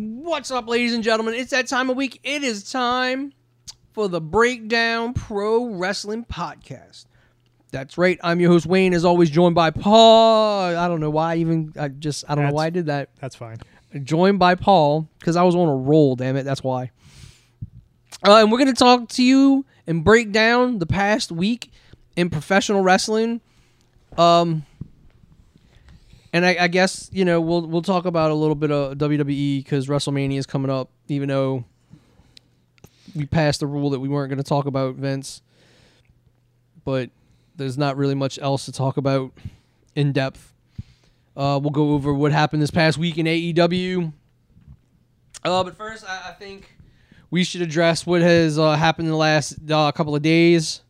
What's up, ladies and gentlemen? It's that time of week. It is time for the Breakdown Pro Wrestling Podcast. That's right. I'm your host Wayne, as always, joined by Paul. I don't know why I even. I just. I don't know why I did that. That's fine. Joined by Paul because I was on a roll. Damn it. That's why. Uh, and we're gonna talk to you and break down the past week in professional wrestling. Um. And I, I guess you know we'll we'll talk about a little bit of WWE because WrestleMania is coming up. Even though we passed the rule that we weren't going to talk about Vince, but there's not really much else to talk about in depth. Uh, we'll go over what happened this past week in AEW. Uh, but first, I, I think we should address what has uh, happened in the last uh, couple of days.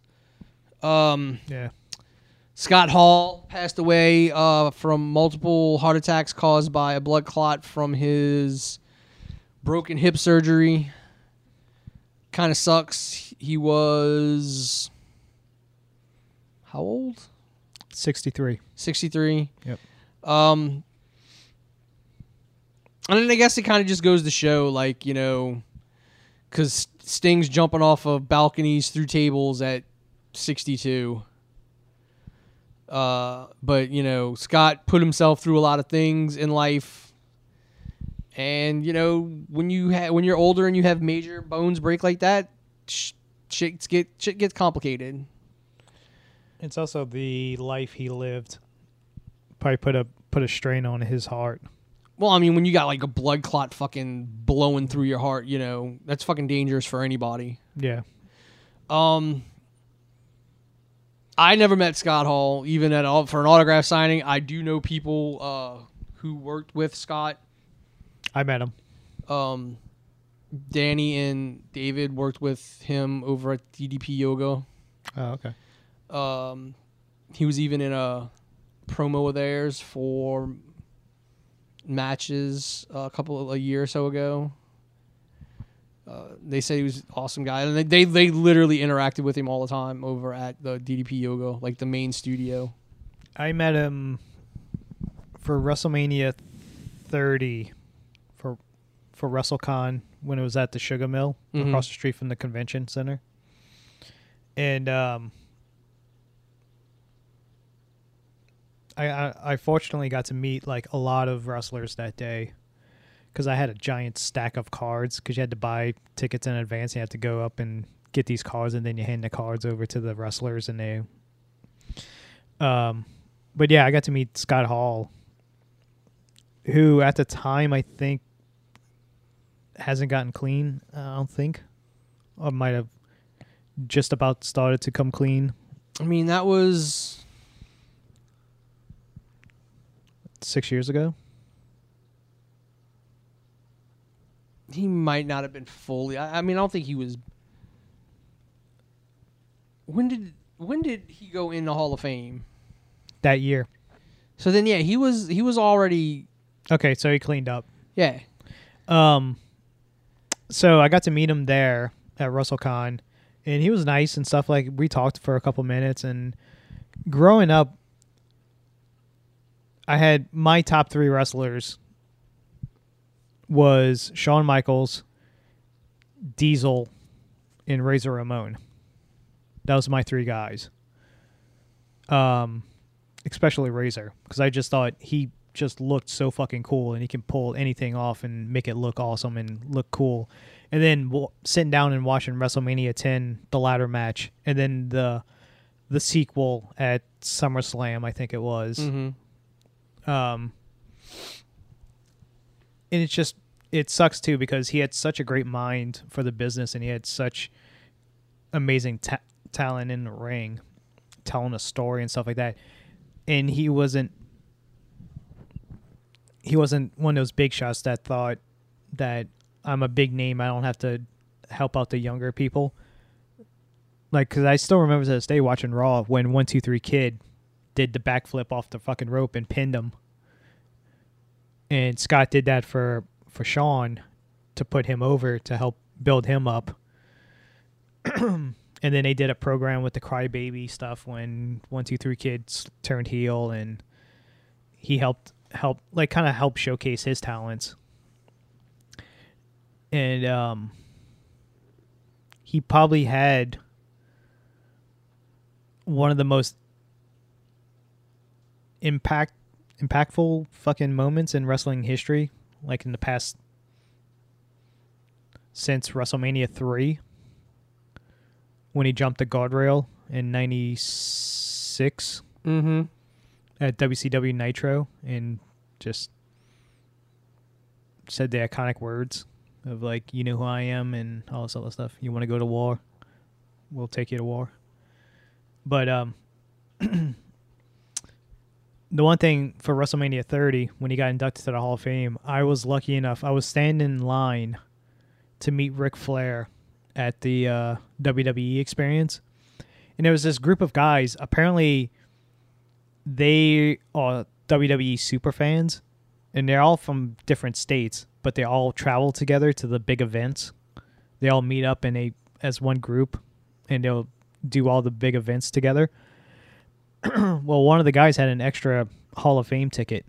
Um, Yeah. Scott Hall passed away uh, from multiple heart attacks caused by a blood clot from his broken hip surgery. Kind of sucks. He was how old? 63. 63. Yep. Um and then I guess it kind of just goes to show like, you know, cuz Sting's jumping off of balconies through tables at 62. Uh but, you know, Scott put himself through a lot of things in life. And, you know, when you ha- when you're older and you have major bones break like that, sh- shit get shit gets complicated. It's also the life he lived. Probably put a put a strain on his heart. Well, I mean, when you got like a blood clot fucking blowing through your heart, you know, that's fucking dangerous for anybody. Yeah. Um, I never met Scott Hall, even at all for an autograph signing. I do know people uh, who worked with Scott. I met him. Um, Danny and David worked with him over at DDP Yoga. Oh, okay. Um, he was even in a promo of theirs for matches a couple of, a year or so ago. Uh, they said he was an awesome guy, and they, they they literally interacted with him all the time over at the DDP Yoga, like the main studio. I met him for WrestleMania 30 for for WrestleCon when it was at the Sugar Mill Mhm. across the street from the convention center. And um I, I I fortunately got to meet like a lot of wrestlers that day because I had a giant stack of cards because you had to buy tickets in advance. You had to go up and get these cards, and then you hand the cards over to the wrestlers, and they. Um, but yeah, I got to meet Scott Hall, who at the time I think hasn't gotten clean. I don't think, or might have just about started to come clean I mean, that was six years ago. He might not have been fully. I, I mean, I don't think he was. When did when did he go in the Hall of Fame? That year. So then, yeah, he was he was already Okay, so he cleaned up. yeah. Um, so I got to meet him there at WrestleCon, and he was nice and stuff. Like we talked for a couple minutes, and growing up, I had my top three wrestlers was Shawn Michaels, Diesel, and Razor Ramon. That was my three guys. Um, especially Razor, because I just thought he just looked so fucking cool, and he can pull anything off and make it look awesome and look cool. And then w- sitting down and watching WrestleMania 10, the ladder match, and then the the sequel at SummerSlam, I think it was. Mm-hmm. Um, and it's just it sucks too because he had such a great mind for the business and he had such amazing ta- talent in the ring, telling a story and stuff like that. And he wasn't he wasn't one of those big shots that thought that I'm a big name. I don't have to help out the younger people. Like, cause I still remember to this day watching Raw when One Two Three Kid did the backflip off the fucking rope and pinned him. And Scott did that for for Shawn to put him over to help build him up. and then they did a program with the crybaby stuff when One Two Three Kids turned heel and he helped help like kind of help showcase his talents. and um, he probably had one of the most impact impactful fucking moments in wrestling history, like in the past since WrestleMania three, when he jumped the guardrail in '96 Mm-hmm. at WCW Nitro and just said the iconic words of like, "You know who I am" and all this other stuff. You want to go to war? We'll take you to war. But um, the one thing for WrestleMania 30 when he got inducted to the Hall of Fame, I was lucky enough. I was standing in line to meet Ric Flair at the uh, WWE experience, and there was this group of guys. Apparently, they are WWE super fans, and they're all from different states, but they all travel together to the big events. They all meet up in a as one group, and they'll do all the big events together. well, one of the guys had an extra Hall of Fame ticket,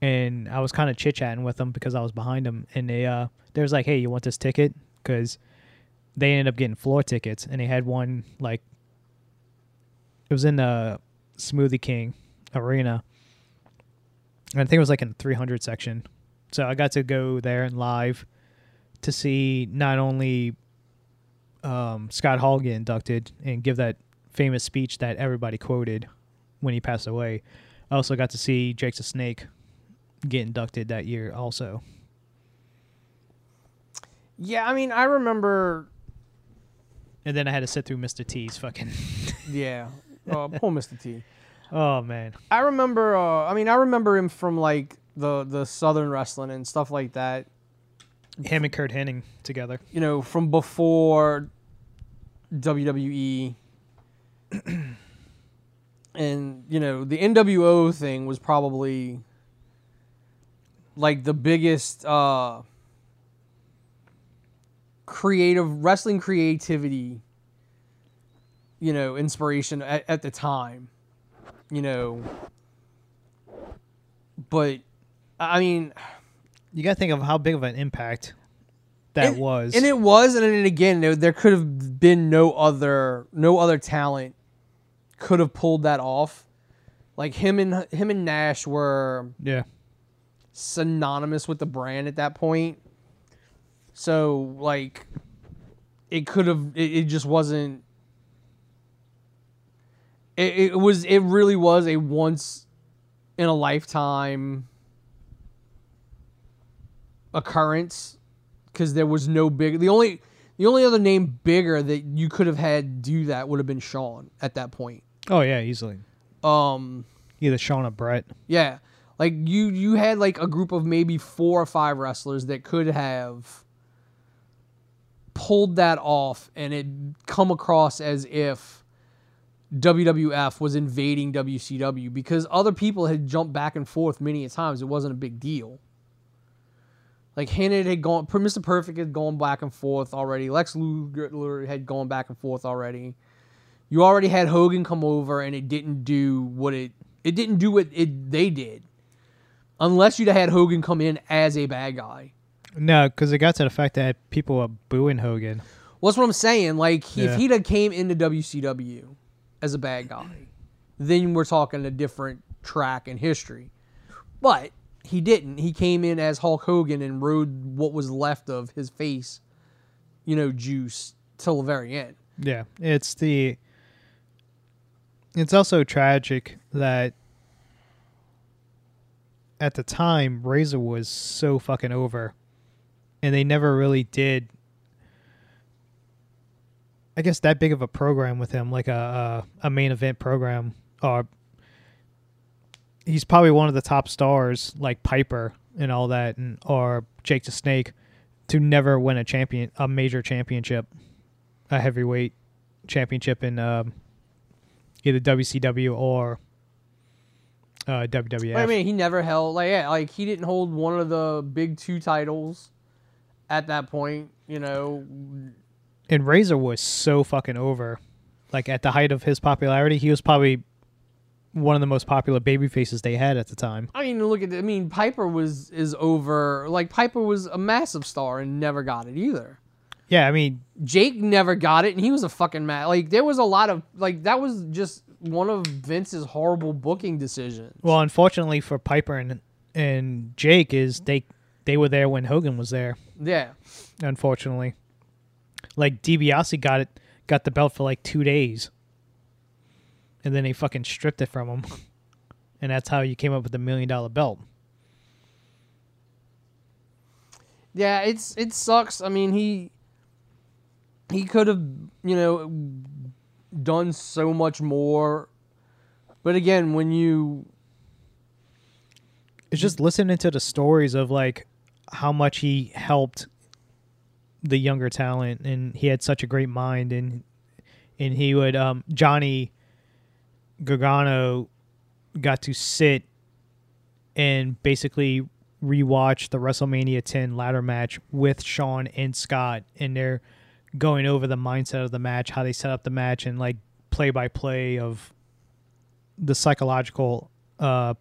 and I was kind of chit chatting with them because I was behind them, and they uh, they was like, "Hey, you want this ticket?" Because they ended up getting floor tickets, and they had one like it was in the Smoothie King arena, and I think it was like in the 300 section. So I got to go there and live to see not only um, Scott Hall get inducted and give that famous speech that everybody quoted when he passed away. I also got to see Jake's a Snake get inducted that year also. Yeah, I mean, I remember. And then I had to sit through Mr. T's fucking Yeah, uh, poor Mr. T. Oh man. I remember. Uh, I mean, I remember him from like the the Southern wrestling and stuff like that. Him and Curt Hennig together. You know, from before WWE. and you know, the NWO thing was probably like the biggest uh creative wrestling creativity you know inspiration at, at the time you know but i mean You got to think of how big of an impact that and- was. and it was and then again there, there could have been no other no other talent could have pulled that off like him and him and nash were yeah. synonymous with the brand at that point so like it could have it, it just wasn't it, it was it really was a once in a lifetime occurrence because there was no big the only the only other name bigger that you could have had do that would have been Shawn at that point. Oh yeah, easily. Um Either Shawn or Brett. yeah. Like you you had like a group of maybe four or five wrestlers that could have pulled that off and it come across as if WWF was invading WCW because other people had jumped back and forth many a times. It wasn't a big deal. Like Hannah had gone, Mr. Perfect had gone back and forth already. Lex Luger had gone back and forth already. You already had Hogan come over, and it didn't do what it it didn't do what it they did, unless you'd have had Hogan come in as a bad guy. No, because it got to the fact that people were booing Hogan. Well, that's what I'm saying. Like he, Yeah. if he'd have came into WCW as a bad guy, then we're talking a different track in history. But he didn't. He came in as Hulk Hogan and rode what was left of his face, you know, juice till the very end. Yeah, it's the. It's also tragic that at the time Razor was so fucking over, and they never really did. I guess that big of a program with him, like a a, a main event program, or he's probably one of the top stars, like Piper and all that, and or Jake the Snake, to never win a champion, a major championship, a heavyweight championship in um, either WCW or uh, WWF. I mean, he never held like yeah, like he didn't hold one of the big two titles at that point. You know, and Razor was so fucking over. Like at the height of his popularity, he was probably one of the most popular baby faces they had at the time. I mean, look at. I mean, Piper was is over. Like Piper was a massive star and never got it either. Yeah, I mean, Jake never got it, and he was a fucking mad. Like there was a lot of like that was just one of Vince's horrible booking decisions. well, unfortunately for Piper and and Jake is they they were there when Hogan was there. Yeah, Unfortunately, like DiBiase got it got the belt for like two days, and then they fucking stripped it from him, and that's how you came up with the million dollar belt. yeah. It's it sucks. I mean, he he could have you know done so much more, but again, when you it's just listening to the stories of like how much he helped the younger talent and he had such a great mind and and he would um Johnny Gargano got to sit and basically rewatch the WrestleMania 10 ladder match with Shawn and Scott and they're going over the mindset of the match, how they set up the match and like play by play of the psychological uh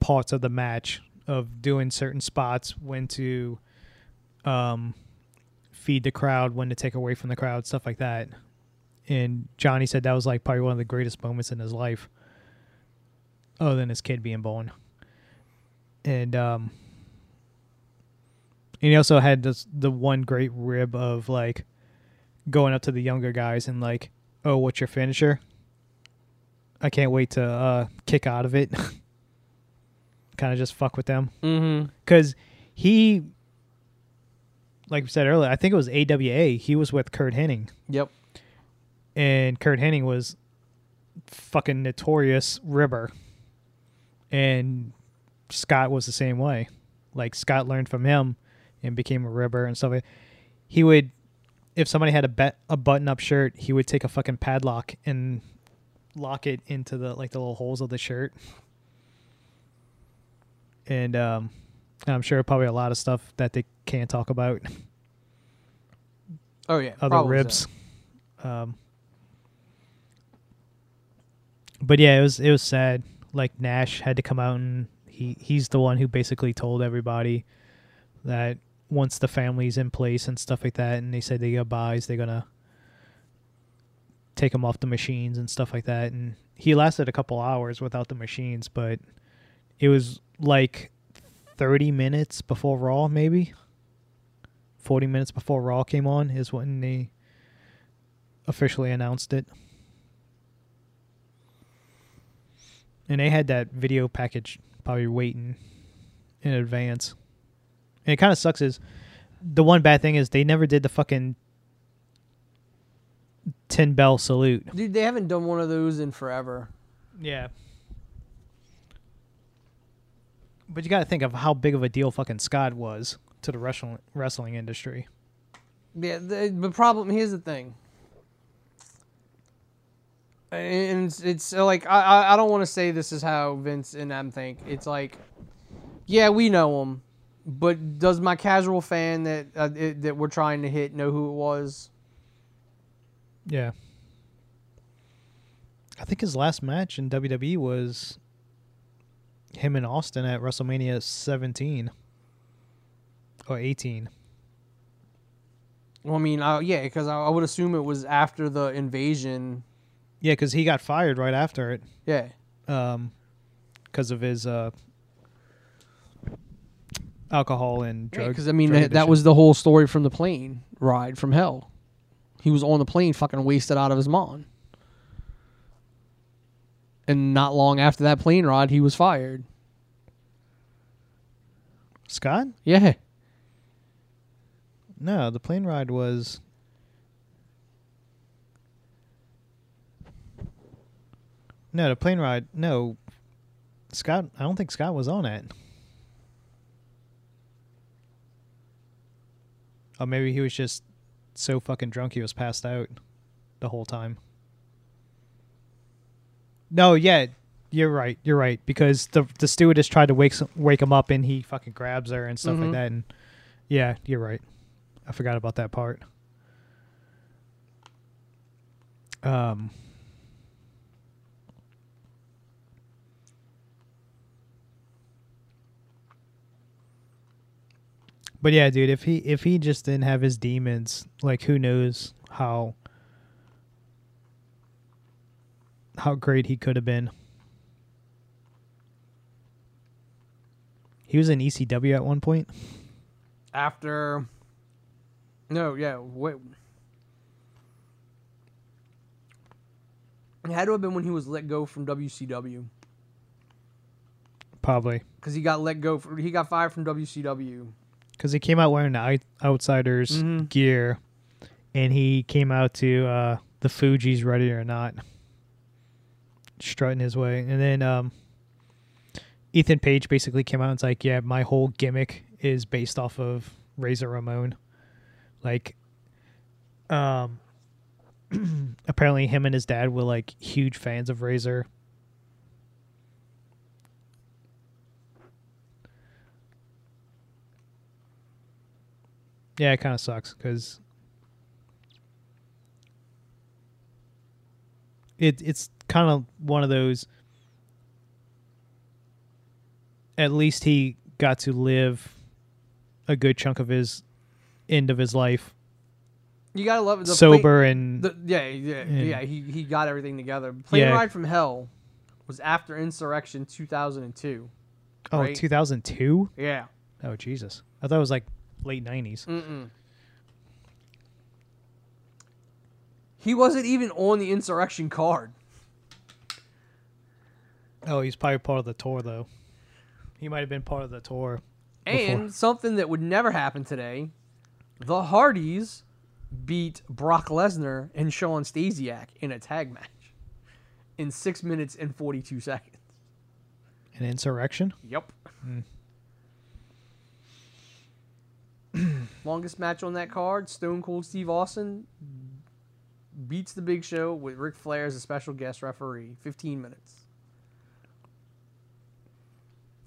parts of the match of doing certain spots, when to um, feed the crowd, when to take away from the crowd, stuff like that. And Johnny said that was like probably one of the greatest moments in his life, other than his kid being born. And um, and he also had this the one great rib of like going up to the younger guys and like, oh, what's your finisher? I can't wait to uh, kick out of it. kind of just fuck with them mm-hmm. because he, like we said earlier, I think it was AWA. He was with Curt Hennig, Yep. and Curt Hennig was fucking notorious ribber, and Scott was the same way. Like Scott learned from him and became a ribber and stuff. like He would, if somebody had a bet a button up shirt, he would take a fucking padlock and lock it into the like the little holes of the shirt. And um, I'm sure probably a lot of stuff that they can't talk about. Oh yeah. other ribs. Um, but yeah, it was it was sad. Like Nash had to come out and he he's the one who basically told everybody that once the family's in place and stuff like that, and they said they got buys, they're gonna take him off the machines and stuff like that. And he lasted a couple hours without the machines, but it was like thirty minutes before Raw, maybe. 40 minutes before Raw came on is when they officially announced it. And they had that video package probably waiting in advance. And it kind of sucks is the one bad thing is they never did the fucking 10 bell salute. Dude, they haven't done one of those in forever. Yeah. But you got to think of how big of a deal fucking Scott was to the wrestling wrestling industry. Yeah, the, the problem here's the thing, and it's, it's uh, like I I- I don't want to say this is how Vince and them think. It's like, yeah, we know him, but does my casual fan that uh, it, that we're trying to hit know who it was? Yeah. I think his last match in WWE was him and Austin at WrestleMania 17 or 18. Well, I mean, uh, yeah, because I, I would assume it was after the invasion. Yeah, because he got fired right after it Yeah, um, because of his uh, alcohol and drugs. because I mean that, that was the whole story from the plane ride from hell. He was on the plane, fucking wasted out of his mind. And not long after that plane ride, he was fired. Scott. Yeah. No, the plane ride was. No, the plane ride. No, Scott. I don't think Scott was on it. Or maybe he was just so fucking drunk he was passed out the whole time. No, yeah, you're right. You're right because the the stewardess tried to wake wake him up and he fucking grabs her and stuff Mhm. like that. And yeah, you're right. I forgot about that part. Um. But yeah, dude, if he if he just didn't have his demons, like who knows how how great he could have been. He was in ECW at one point. After. No, yeah. Wait. It had to have been when he was let go from WCW Probably. because he got let go. For, he got fired from WCW. Because he came out wearing the out- Outsiders Mhm. gear, and he came out to uh, the Fugees' Ready or Not, strutting his way. And then um, Ethan Page basically came out and was like, "Yeah, my whole gimmick is based off of Razor Ramon." Like, um, apparently him and his dad were like huge fans of Razor. Yeah, it kind of sucks because it it's kind of one of those. At least he got to live a good chunk of his end of his life You gotta love it. The sober and The, yeah, yeah, And- yeah. He he got everything together. Plane Yeah. Ride from Hell was after Insurrection 2002. oh right. 2002 Yeah. oh jesus i thought it was like late 90s Mm-mm. He wasn't even on the Insurrection card. oh he's probably part of the tour though he might have been part of the tour And Before. something that would never happen today, the Hardys beat Brock Lesnar and Shawn Stasiak in a tag match in six minutes and 42 seconds. an insurrection Yep. Hmm. Longest match on that card, Stone Cold Steve Austin beats the Big Show with Ric Flair as a special guest referee. 15 minutes.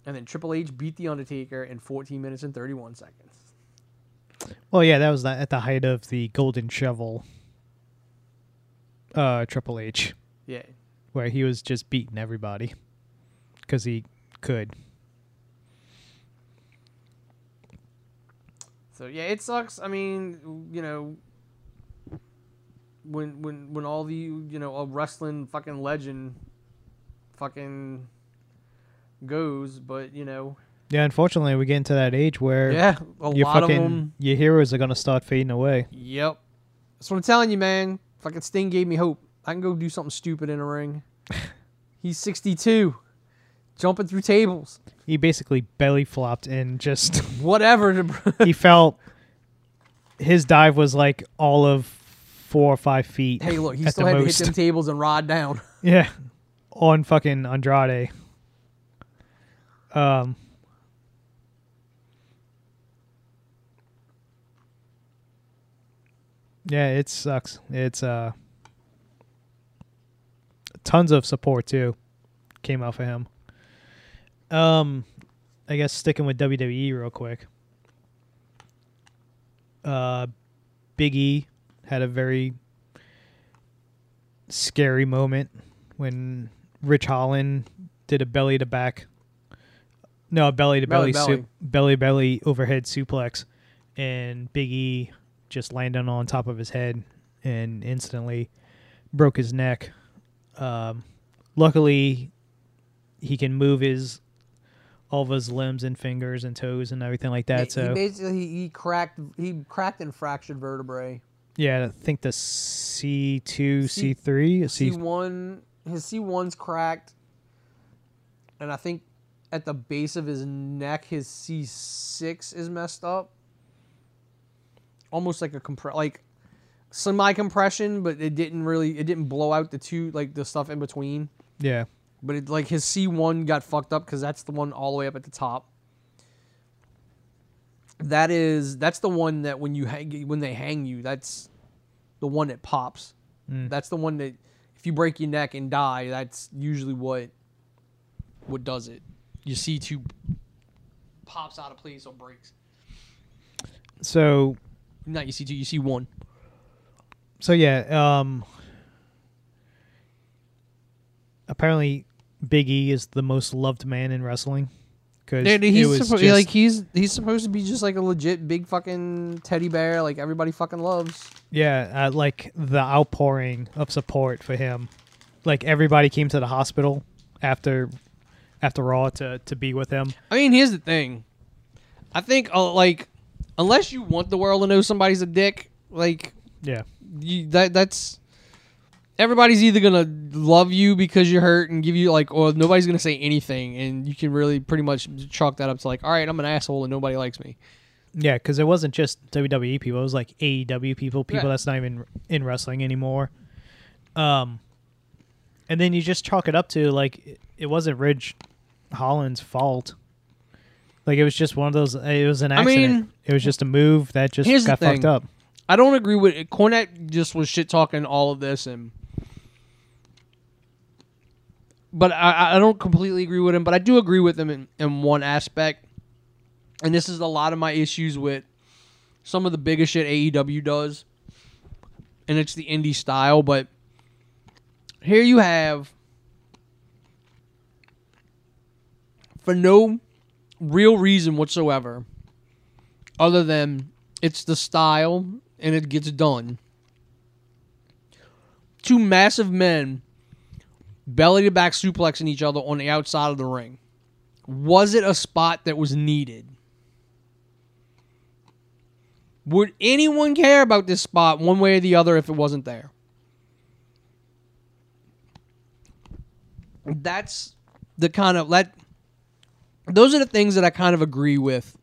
And then Triple H beat The Undertaker in 14 minutes and 31 seconds. well yeah that was at the height of the golden shovel uh triple h Yeah. where he was just beating everybody because he could So yeah, it sucks. I mean, you know, when when when all the you know a wrestling fucking legend fucking goes, but you know, yeah unfortunately we get into that age where yeah, a your lot of fucking them. your heroes are gonna start fading away Yep, that's what I'm telling you, man. Fucking Sting gave me hope. I can go do something stupid in a ring. He's 62, jumping through tables, he basically belly flopped and just whatever. He felt his dive was like all of four or five feet. hey, look, he still had most. to hit them tables and rod down. Yeah, on fucking Andrade. Um. Yeah, it sucks. It's uh tons of support too came out for him. Um I guess sticking with WWE real quick. Uh Big E had a very scary moment when Ridge Holland did a belly to back no, belly to belly, Belly, belly, belly belly overhead suplex and Big E just landed on top of his head and instantly broke his neck. Um, luckily, he can move his all of his limbs and fingers and toes and everything like that. he so basically he cracked he cracked and fractured vertebrae. yeah, I think the C two, C- three, C C one his C one's cracked, and I think at the base of his neck his C six is messed up. Almost like a compre like semi compression, but it didn't really it didn't blow out the two like the stuff in between. yeah, But it like his C one got fucked up because that's the one all the way up at the top. That is that's the one that when you hang when they hang you, that's the one that pops. Mm. That's the one that if you break your neck and die, that's usually what what does it. Your C two pops out of place or breaks. So Not your C two, you see one. so yeah, um apparently Big E is the most loved man in wrestling because Yeah, he's suppo- just, like he's he's supposed to be just like a legit big fucking teddy bear, like everybody fucking loves. yeah, uh, like the outpouring of support for him. Like everybody came to the hospital after after Raw to to be with him. I mean, here's the thing. I think uh, like unless you want the world to know somebody's a dick, like Yeah, you, that that's everybody's either gonna love you because you're hurt and give you like, or nobody's gonna say anything, and you can really pretty much chalk that up to like, all right, I'm an asshole and nobody likes me. yeah, because it wasn't just WWE people; it was like AEW people, people Yeah. that's not even in wrestling anymore. Um, and then you just chalk it up to like it- wasn't Ridge Holland's fault. Like it was just one of those. It was an I accident. mean, it was just a move that just got fucked up. I don't agree with it. Cornette. Just was shit talking all of this, and but I, I don't completely agree with him. But I do agree with him in, in one aspect, and this is a lot of my issues with some of the biggest shit AEW does, and it's the indie style. But here you have, for no real reason whatsoever, other than it's the style and it gets done. Two massive men belly to back suplexing each other on the outside of the ring. Was it a spot that was needed? Would anyone care about this spot one way or the other if it wasn't there? That's the kind of let those are the things that I kind of agree with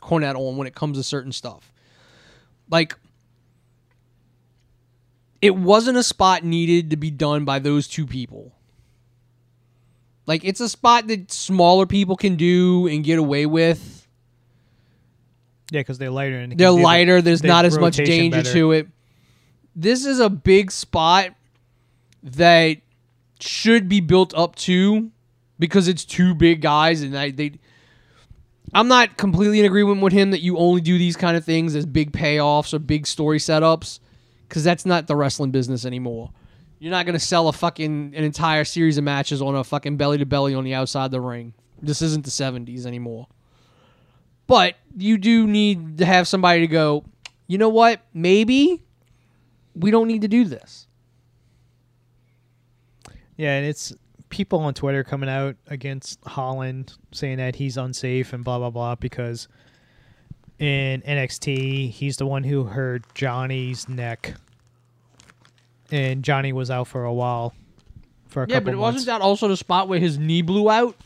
Cornette on when it comes to certain stuff. Like, it wasn't a spot needed to be done by those two people. Like, it's a spot that smaller people can do and get away with. Yeah, because they're lighter and they They're lighter, there's the not as much danger better. to it. This is a big spot that should be built up to because it's two big guys and I, they I'm not completely in agreement with him that you only do these kind of things as big payoffs or big story setups because that's not the wrestling business anymore. You're not gonna sell a fucking an entire series of matches on a fucking belly to belly on the outside of the ring. This isn't the 70s anymore. But you do need to have somebody to go. You know what? Maybe we don't need to do this. Yeah, and it's people on Twitter coming out against Holland saying that he's unsafe and blah blah blah because in NXT he's the one who hurt Johnny's neck, and Johnny was out for a while. For a Yeah, couple but it months. wasn't that also the spot where his knee blew out?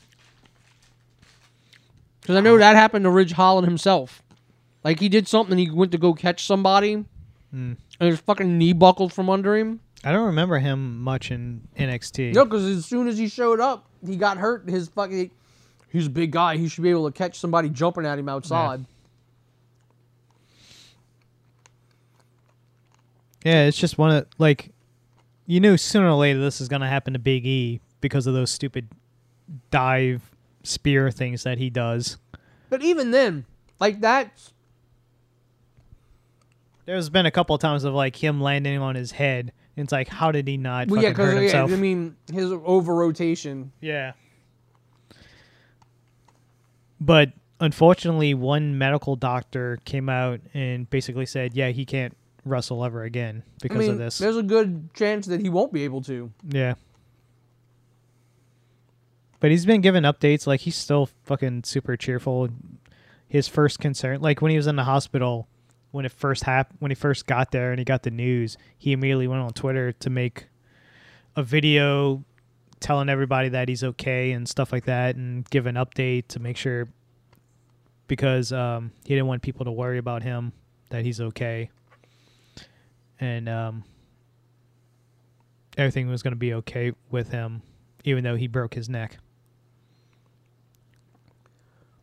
Because I know that happened to Ridge Holland himself. Like he did something, he went to go catch somebody, Hmm. and his fucking knee buckled from under him. I don't remember him much in NXT. No, because as soon as he showed up, he got hurt. His fucking, he's a big guy. He should be able to catch somebody jumping at him outside. Yeah, it's just one of like, you knew sooner or later this is gonna happen to Big E because of those stupid dive spear things that he does. But even then, like that, There's been a couple of times of like him landing on his head. And it's like, how did he not well, yeah, because uh, yeah, himself? I mean his over rotation. yeah. But unfortunately, one medical doctor came out and basically said, "Yeah, he can't wrestle ever again because I mean, of this." there's a good chance that he won't be able to. Yeah. But he's been given updates. Like he's still fucking super cheerful. His first concern, like when he was in the hospital, when it first happened, when he first got there and he got the news, he immediately went on Twitter to make a video telling everybody that he's okay and stuff like that, and give an update to make sure because um, he didn't want people to worry about him that he's okay, and um, everything was going to be okay with him, even though he broke his neck.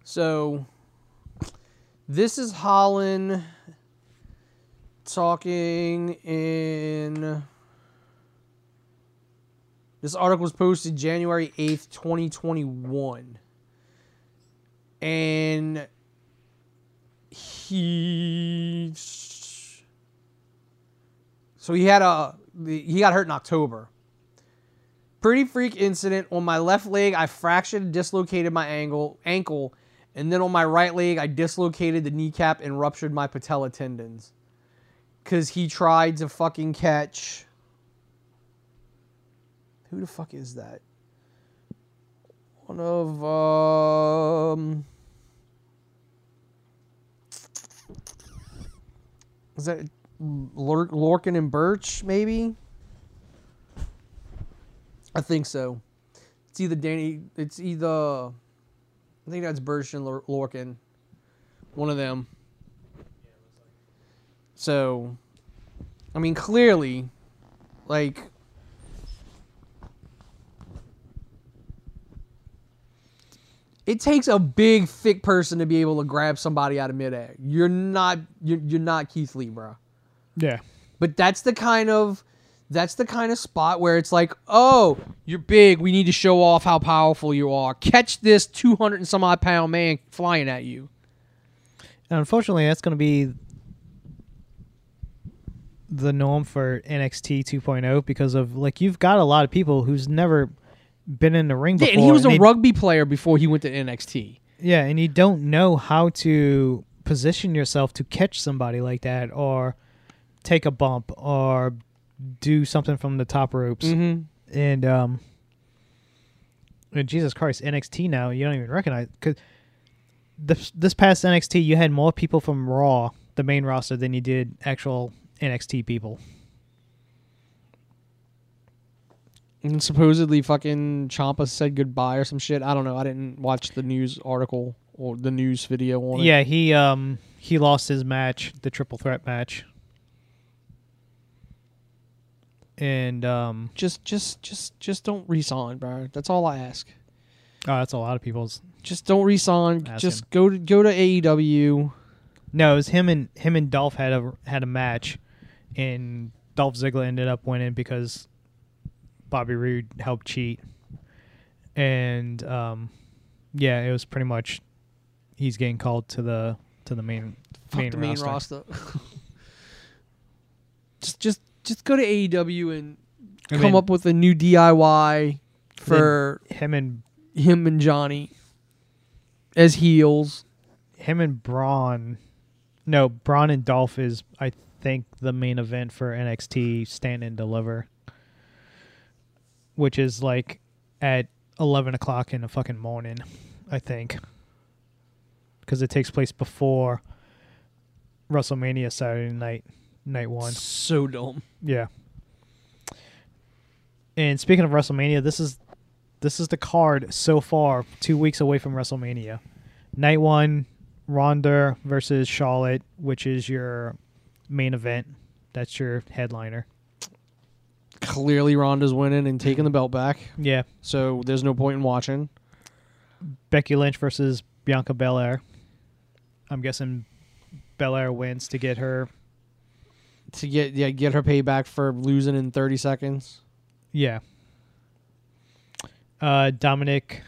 So this is Holland talking in this article was posted January 8th, 2021. And he so he had a he got hurt in October. Pretty freak incident on my left leg. I fractured and dislocated my ankle, ankle, and then on my right leg, I dislocated the kneecap and ruptured my patella tendons. Cause he tried to fucking catch. Who the fuck is that? One of um. Is that Lor- Lorcan and Burch? Maybe. I think so. It's either Danny. It's either. I think that's Burch and Lor- Lorcan. One of them. So, I mean, clearly, like. It takes a big, thick person to be able to grab somebody out of midair. You're not, you're, you're not Keith Lee, bro. Yeah. But that's the kind of that's the kind of spot where it's like, oh, you're big. We need to show off how powerful you are. Catch this 200 and some odd pound man flying at you. And unfortunately, that's going to be the norm for NXT 2.0 because of like you've got a lot of people who's never been in the ring Yeah, before. and he was a they- rugby player before he went to NXT. Yeah, and you don't know how to position yourself to catch somebody like that or take a bump or do something from the top ropes. Mm-hmm. And um and Jesus Christ, NXT now you don't even recognize cuz this this past NXT you had more people from Raw, the main roster than you did actual NXT people. And supposedly fucking Ciampa said goodbye or some shit. I don't know. I didn't watch the news article or the news video on it. Yeah, he um he lost his match, the triple threat match. And um Just just just just don't resign, bro. That's all I ask. oh, that's a lot of people's Just don't resign. Ask Just him. go to go to AEW. No, it was him and him and Dolph had a had a match, and Dolph Ziggler ended up winning because Bobby Roode helped cheat, and um, yeah, it was pretty much he's getting called to the to the main Fuck main the main roster. roster. just just just go to AEW and I come mean, up with a new DIY for him and him and Johnny as heels. him and Braun. No, Braun and Dolph is I think the main event for NXT Stand and Deliver, which is like at eleven o'clock in the fucking morning, I think, because it takes place before WrestleMania Saturday night, night one. So dumb. Yeah. And speaking of WrestleMania, this is this is the card so far, two weeks away from WrestleMania. Night one, Ronda versus Charlotte, which is your main event. That's your headliner. Clearly, Ronda's winning and taking the belt back, Yeah. so there's no point in watching. Becky Lynch versus Bianca Belair. I'm guessing Belair wins to get her. To get yeah, get her payback for losing in 30 seconds. Yeah. Uh, Dominic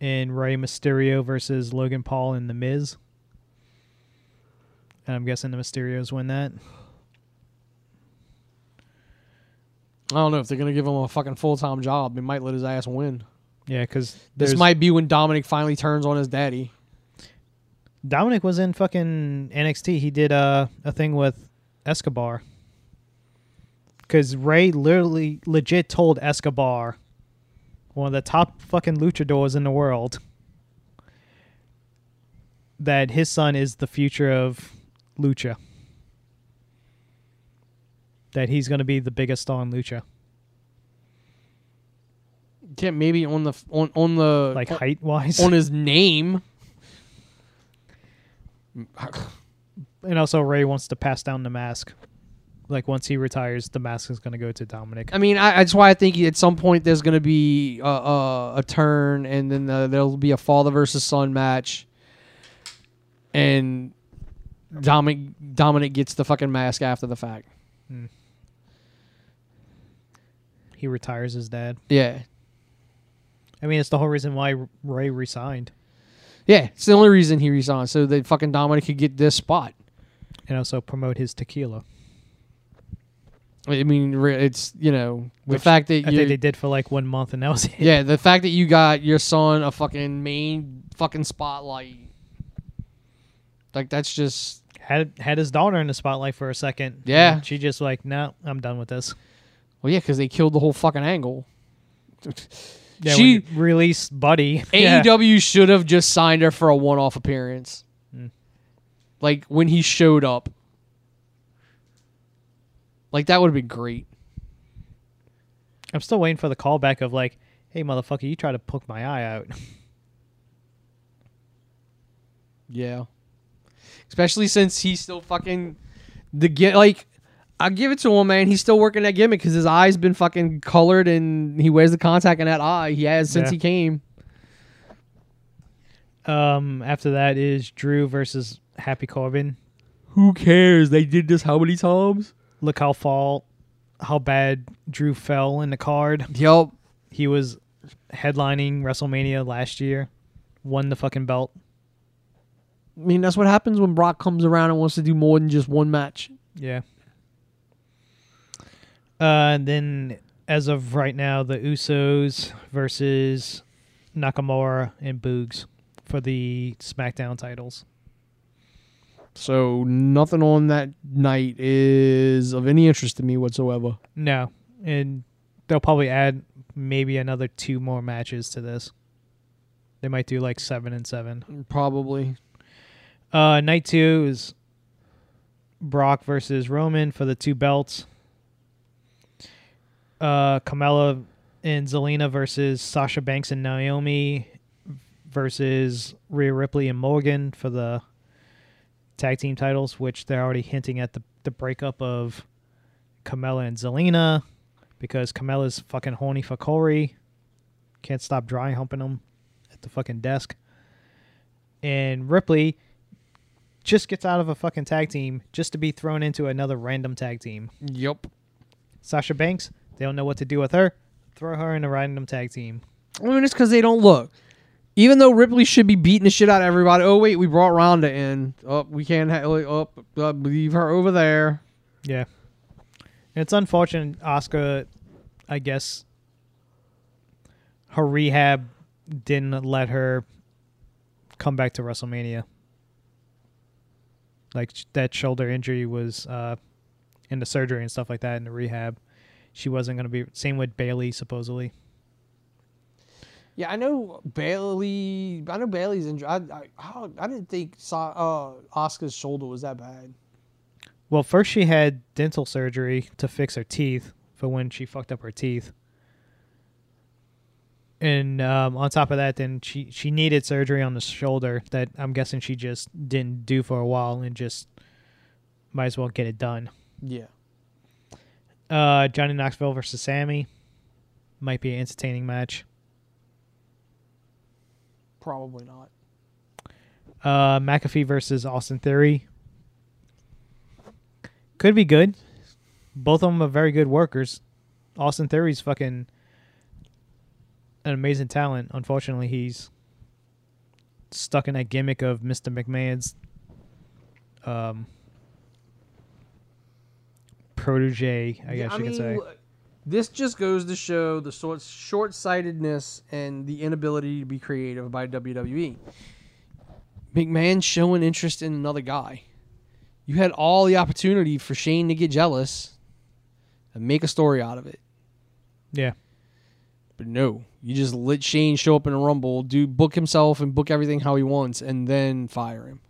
and Rey Mysterio versus Logan Paul and The Miz. And I'm guessing the Mysterios win that. I don't know if they're gonna give him a fucking full time job. They might let his ass win. Yeah, because This might be when Dominic finally turns on his daddy. Dominic was in fucking NXT. He did uh, a thing with Escobar. Because Rey literally legit told Escobar, one of the top fucking luchadors in the world, that his son is the future of lucha. That he's going to be the biggest star in lucha, Yeah, maybe on the on on the like height wise. on his name. and also, Rey wants to pass down the mask. Like once he retires, the mask is going to go to Dominic. I mean, I, that's why I think at some point there's going to be a, a, a turn, and then uh there'll be a father versus son match, and Dominic Dominic gets the fucking mask after the fact. He retires his dad. Yeah, I mean, it's the whole reason why Rey resigned, yeah. It's the only reason he resigned, so that fucking Dominic could get this spot. And also promote his tequila. I mean, it's you know the Which fact that I you think they did for like one month, and that was it. yeah the fact that you got your son a fucking main fucking spotlight. Like that's just Had had his daughter in the spotlight for a second. Yeah. she just like, no, I'm done with this. well yeah because they killed the whole fucking angle. Yeah, She- released Buddy. yeah. AEW should have just signed her for a one-off appearance. Like when he showed up. Like that would have been great. I'm still waiting for the callback of like, hey motherfucker, you try to poke my eye out. Yeah. Especially since he's still fucking the get like I give it to him, man. He's still working that gimmick because his eye's been fucking colored and he wears the contact in that eye. He has since Yeah. he came. um, after that is Drew versus Happy Corbin. Who cares? They did this how many times? Look how fall, how bad Drew fell in the card. Yup. He was headlining WrestleMania last year, won the fucking belt. I mean, that's what happens when Brock comes around and wants to do more than just one match. Yeah. Uh, and then as of right now, the Usos versus Nakamura and Boogs for the SmackDown titles. So nothing on that night is of any interest to me whatsoever. No, and they'll probably add maybe another two more matches to this. They might do like seven and seven. Probably. Uh, night two is Brock versus Roman for the two belts. Uh, Carmella and Zelina versus Sasha Banks and Naomi versus Rhea Ripley and Morgan for the tag team titles, which they're already hinting at the, the breakup of Carmella and Zelina because Carmella's fucking horny for Corey. Can't stop dry humping him at the fucking desk. And Ripley just gets out of a fucking tag team just to be thrown into another random tag team. Yup. Sasha Banks, they don't know what to do with her. Throw her in a random tag team. I mean, it's because they don't look. Even though Ripley should be beating the shit out of everybody. Oh wait, we brought Ronda in. Oh, we can't. Ha- oh, uh, leave her over there. Yeah. It's unfortunate Asuka I guess her rehab didn't let her come back to WrestleMania. Like that shoulder injury was uh in the surgery and stuff like that in the rehab. She wasn't going to be same with Bayley supposedly. Yeah, I know Bayley. I know Bayley's injured. I, I, I didn't think uh, Asuka's shoulder was that bad. Well, first she had dental surgery to fix her teeth for when she fucked up her teeth. And um, on top of that, then she, she needed surgery on the shoulder that I'm guessing she just didn't do for a while and just might as well get it done. Yeah. Uh, Johnny Knoxville versus Sammy might be an entertaining match. Probably not. Uh, McAfee versus Austin Theory could be good. Both of them are very good workers. Austin Theory's fucking an amazing talent. Unfortunately, he's stuck in that gimmick of Mr. McMahon's um, protege, I guess you could say. This just goes to show the sort short-sightedness and the inability to be creative by WWE. McMahon showing interest in another guy. You had all the opportunity for Shane to get jealous and make a story out of it. Yeah. But no, you just let Shane show up in a rumble, do book himself and book everything how he wants, and then fire him.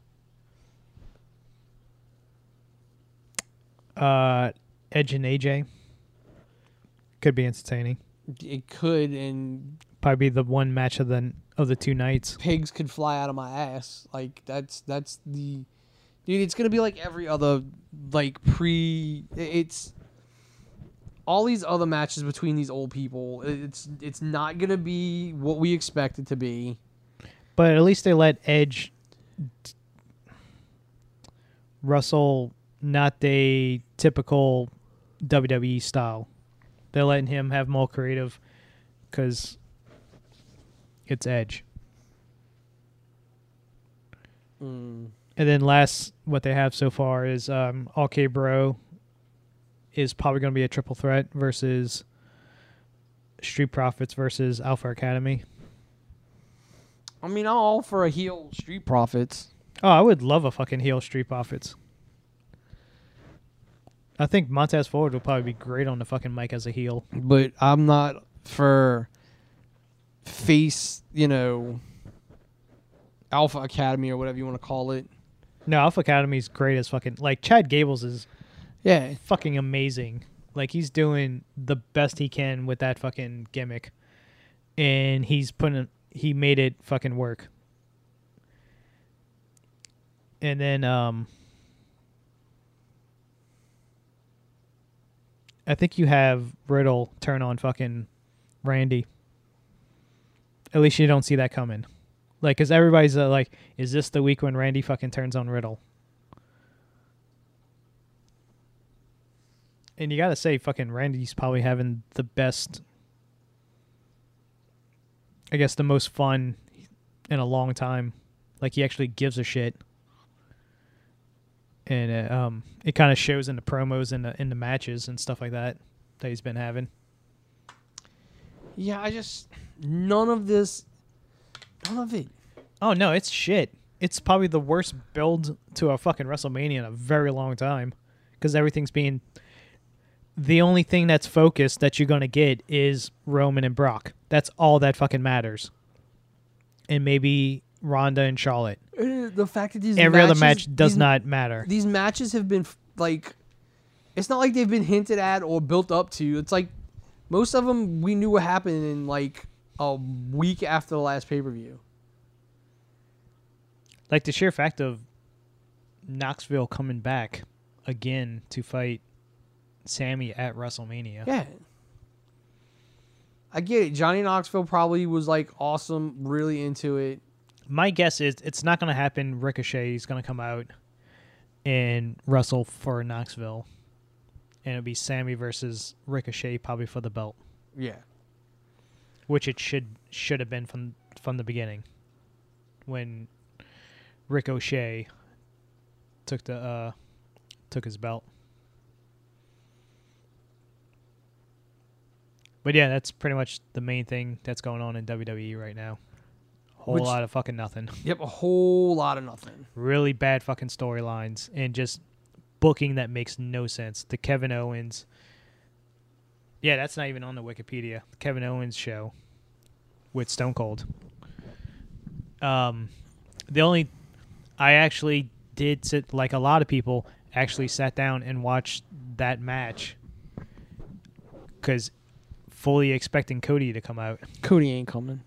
Uh, Edge and AJ could be entertaining. It could, and Probably be the one match of the of the two nights. pigs could fly out of my ass. Like that's that's the dude. It's gonna be like every other like pre. It's all these other matches between these old people. It's it's not gonna be what we expect it to be. But at least they let Edge Russell not a typical WWE style. They're letting him have more creative because it's Edge. Mm. And then last, what they have so far is um, RK-Bro is probably going to be a triple threat versus Street Profits versus Alpha Academy. I mean, I'm all for a heel Street Profits. Oh, I would love a fucking heel Street Profits. I think Montez Ford will probably be great on the fucking mic as a heel. but I'm not for face, you know, Alpha Academy or whatever you want to call it. No, Alpha Academy's great as fucking like Chad Gables is Yeah, fucking amazing. Like he's doing the best he can with that fucking gimmick. And he's putting he made it fucking work. And then um I think you have Riddle turn on fucking Randy. At least you don't see that coming. Like, cause everybody's uh, like, "Is this the week when Randy fucking turns on Riddle?" And you gotta say, fucking Randy's probably having the best, I guess, the most fun in a long time. Like he actually gives a shit, and uh, um, it kind of shows in the promos and the in the matches and stuff like that that he's been having. yeah. I just none of this, none of it. Oh no, it's shit. It's probably the worst build to a fucking WrestleMania in a very long time because everything's being. The only thing that's focused that you're gonna get is Roman and Brock. That's all that fucking matters. And maybe Ronda and Charlotte. Uh, The fact that these Every other matches- match does these- not matter. These matches have been like, it's not like they've been hinted at or built up to. It's like most of them we knew what happened in like a week after the last pay per view. Like the sheer fact of Knoxville coming back again to fight Sammy at WrestleMania. Yeah. I get it. Johnny Knoxville probably was like awesome, really into it. My guess is it's not going to happen. Ricochet is going to come out and wrestle for Knoxville, and it'll be Sammy versus Ricochet probably for the belt, Yeah. which it should should have been from from the beginning when Ricochet took the uh took his belt. But yeah, that's pretty much the main thing that's going on in WWE right now. A whole Which- lot of fucking nothing. Yep, a whole lot of nothing. really bad fucking storylines and just booking that makes no sense. The Kevin Owens. Yeah, that's not even on the Wikipedia. The Kevin Owens show with Stone Cold. Um, the only I actually did sit like a lot of people actually sat down and watched that match because fully expecting Cody to come out. Cody ain't coming.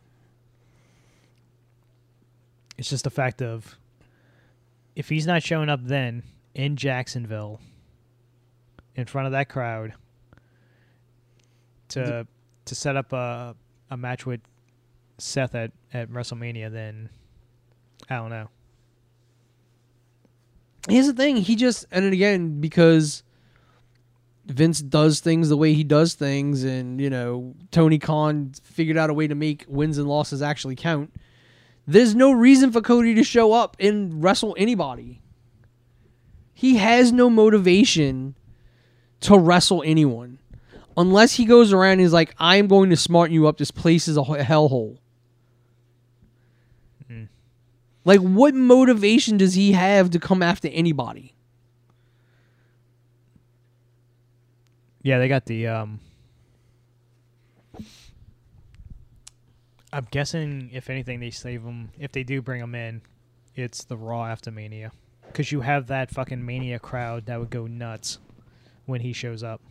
It's just the fact of if he's not showing up then in Jacksonville in front of that crowd to to set up a a match with Seth at, at WrestleMania, then I don't know. Here's the thing. He just, and again, because Vince does things the way he does things, and, you know, Tony Khan figured out a way to make wins and losses actually count. There's no reason for Cody to show up and wrestle anybody. He has no motivation to wrestle anyone. Unless he goes around and is like, I'm going to smarten you up. This place is a hellhole. Mm. Like, what motivation does he have to come after anybody? Yeah, they got the um I'm guessing if anything they save them if they do bring them in, it's the Raw after Mania cuz you have that fucking Mania crowd that would go nuts when he shows up.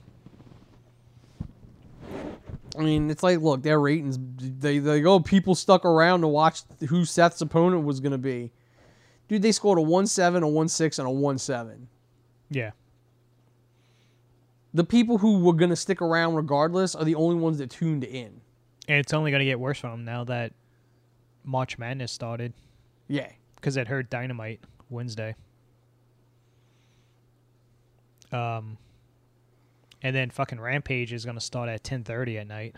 I mean, it's like, look, their ratings, they, they go, people stuck around to watch who Seth's opponent was going to be. Dude, they scored a 1 7, a 1 6, and a 1 7. Yeah. The people who were going to stick around regardless are the only ones that tuned in. And it's only going to get worse for him now that March Madness started Yeah. because it hurt Dynamite Wednesday. Um, and then fucking Rampage is going to start at ten thirty at night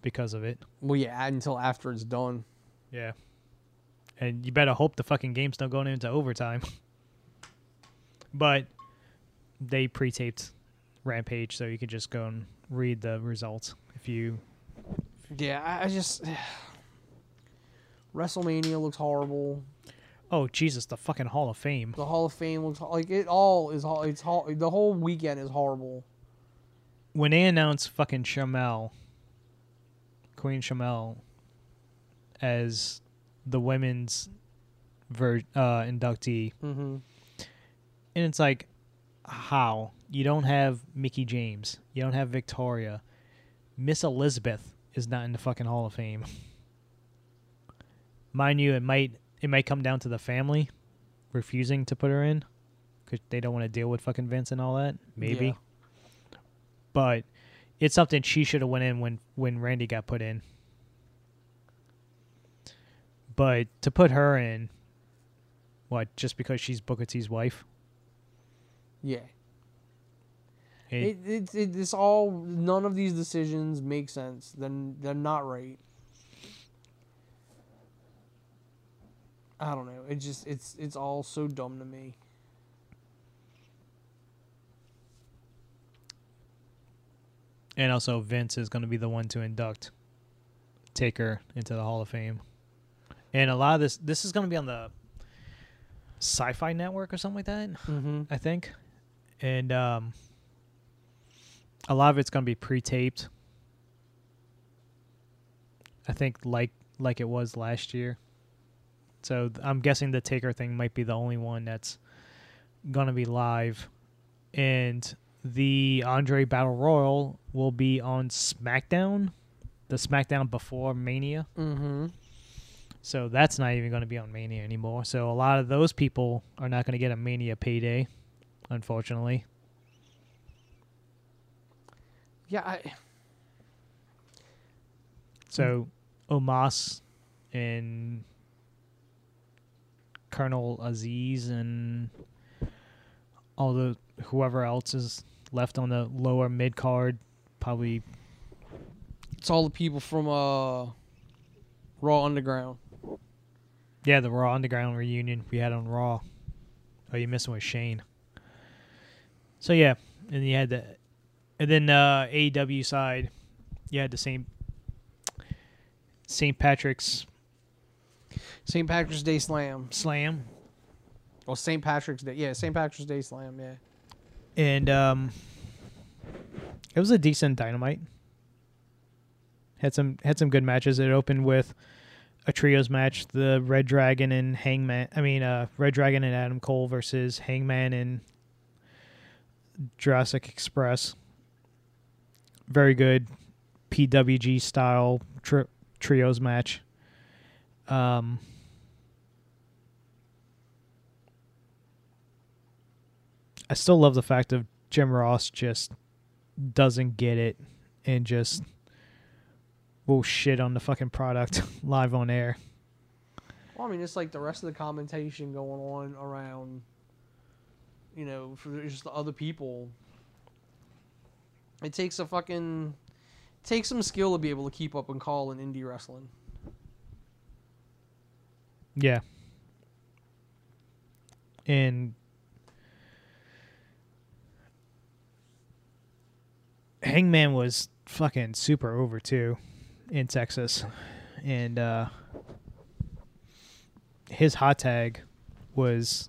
because of it. Well, yeah, until after it's done. Yeah, and you better hope the fucking game's not going into overtime. but they pre-taped Rampage, so you could just go and read the results if you. Yeah, I, I just WrestleMania looks horrible. Oh Jesus, the fucking Hall of Fame. The Hall of Fame looks like it all is. It's ho- the whole weekend is horrible. When they announced fucking Sharmell, Queen Sharmell, as the women's ver- uh, inductee, Mm-hmm. and it's like, how you don't have Mickie James, you don't have Victoria, Miss Elizabeth is not in the fucking Hall of Fame. Mind you, it might it might come down to the family refusing to put her in because they don't want to deal with fucking Vince and all that. Maybe, Yeah. but it's something she should have went in when when Randy got put in. But to put her in, what just because she's Booker T's wife? Yeah. It- It, it, it, it's all none of these decisions make sense. Then they're not right. I don't know. It just it's it's all so dumb to me. And also, Vince is going to be the one to induct Taker into the Hall of Fame. And a lot of this, this is going to be on the Sci-Fi Network or something like that. Mm-hmm. I think, and um, a lot of it's going to be pre-taped. I think like like it was last year. So I'm guessing the Taker thing might be the only one that's going to be live, and the Andre Battle Royal will be on SmackDown, the SmackDown before Mania. Mm-hmm. So that's not even going to be on Mania anymore. So a lot of those people are not going to get a Mania payday, unfortunately. Yeah, I So Omos and Colonel Azeez and all the whoever else is left on the lower mid card probably it's all the people from uh Raw Underground. yeah the Raw Underground reunion we had on Raw. Oh, you're missing with Shane. So yeah, and you had the, and then uh, AEW side, you had the same St. Patrick's St. Patrick's Day Slam. Slam, Well, St. Patrick's Day. Yeah, St. Patrick's Day Slam. Yeah. and um, it was a decent dynamite. Had some had some good matches. It opened with a trios match: the Red Dragon and Hangman. I mean, uh, Red Dragon and Adam Cole versus Hangman and Jurassic Express. Very good PWG style tri- trios match. Um, I still love the fact of Jim Ross just doesn't get it and just will shit on the fucking product live on air. Well, I mean, it's like the rest of the commentation going on around, you know, for just the other people. It takes a fucking, takes some skill to be able to keep up and call in indie wrestling. Yeah. And Hangman was fucking super over too in Texas. And uh his hot tag was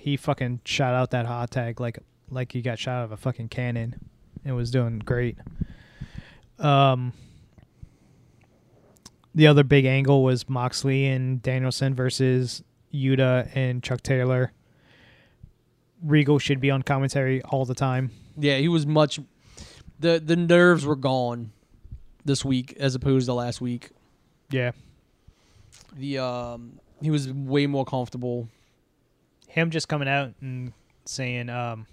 he fucking shot out that hot tag like like he got shot out of a fucking cannon and was doing great. Um the other big angle was Moxley and Danielson versus Yuta and Chuck Taylor. Regal should be on commentary all the time. Yeah, he was much, the the nerves were gone, this week as opposed to last week. Yeah. The um, he was way more comfortable. Him just coming out and saying, um,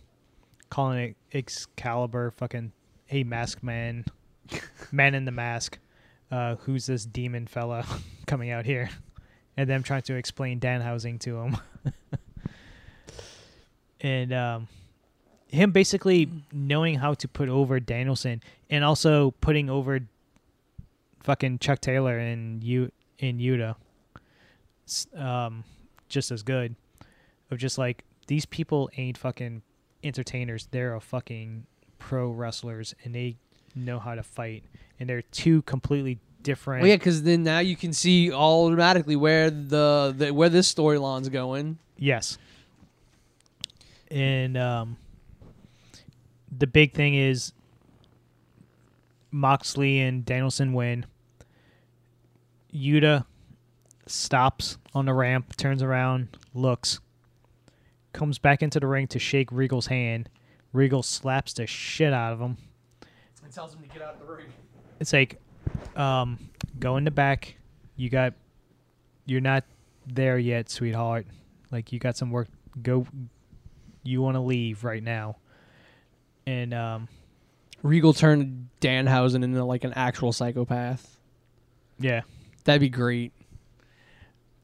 calling it Excalibur fucking, hey, mask man, man in the mask. Uh, who's this demon fella coming out here? And them trying to explain Danhausen to him. and um, him basically knowing how to put over Danielson and also putting over fucking Chuck Taylor and you in Yuta. Um, just as good. Of just like these people ain't fucking entertainers. They're a fucking pro wrestlers, and they know how to fight. And they're two completely different. Well, yeah, because then now you can see automatically where the, the where this storyline's going. Yes. And um, the big thing is Moxley and Danielson win. Yuta stops on the ramp, turns around, looks, comes back into the ring to shake Regal's hand. Regal slaps the shit out of him. It tells him to get out of the ring. It's like, um, go in the back. You got, you're not there yet, sweetheart. Like you got some work. Go. You want to leave right now. And um, Regal turned Danhausen into like an actual psychopath. yeah. That'd be great.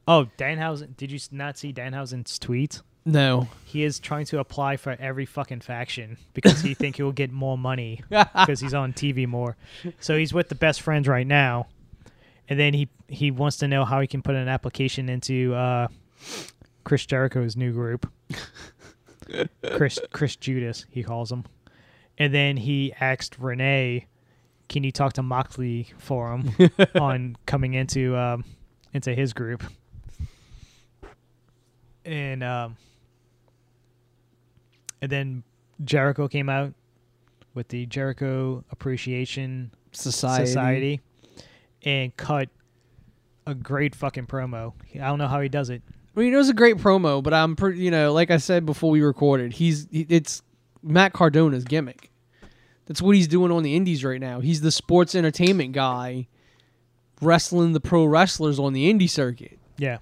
Oh, Danhausen. Did you not see Danhausen's tweet? No. He is trying to apply for every fucking faction because he think he will get more money because he's on TV more. So he's with the best friends right now, and then he he wants to know how he can put an application into uh, Chris Jericho's new group. Chris Chris Judas he calls him, and then he asked Renee, "Can you talk to Moxley for him on coming into um, into his group?" And um, and then Jericho came out with the Jericho Appreciation Society. Society and cut a great fucking promo. I don't know how he does it. I mean, it was a great promo, but I'm pretty, you know, like I said before we recorded, he's it's Matt Cardona's gimmick. That's what he's doing on the indies right now. He's the sports entertainment guy wrestling the pro wrestlers on the indie circuit. Yeah.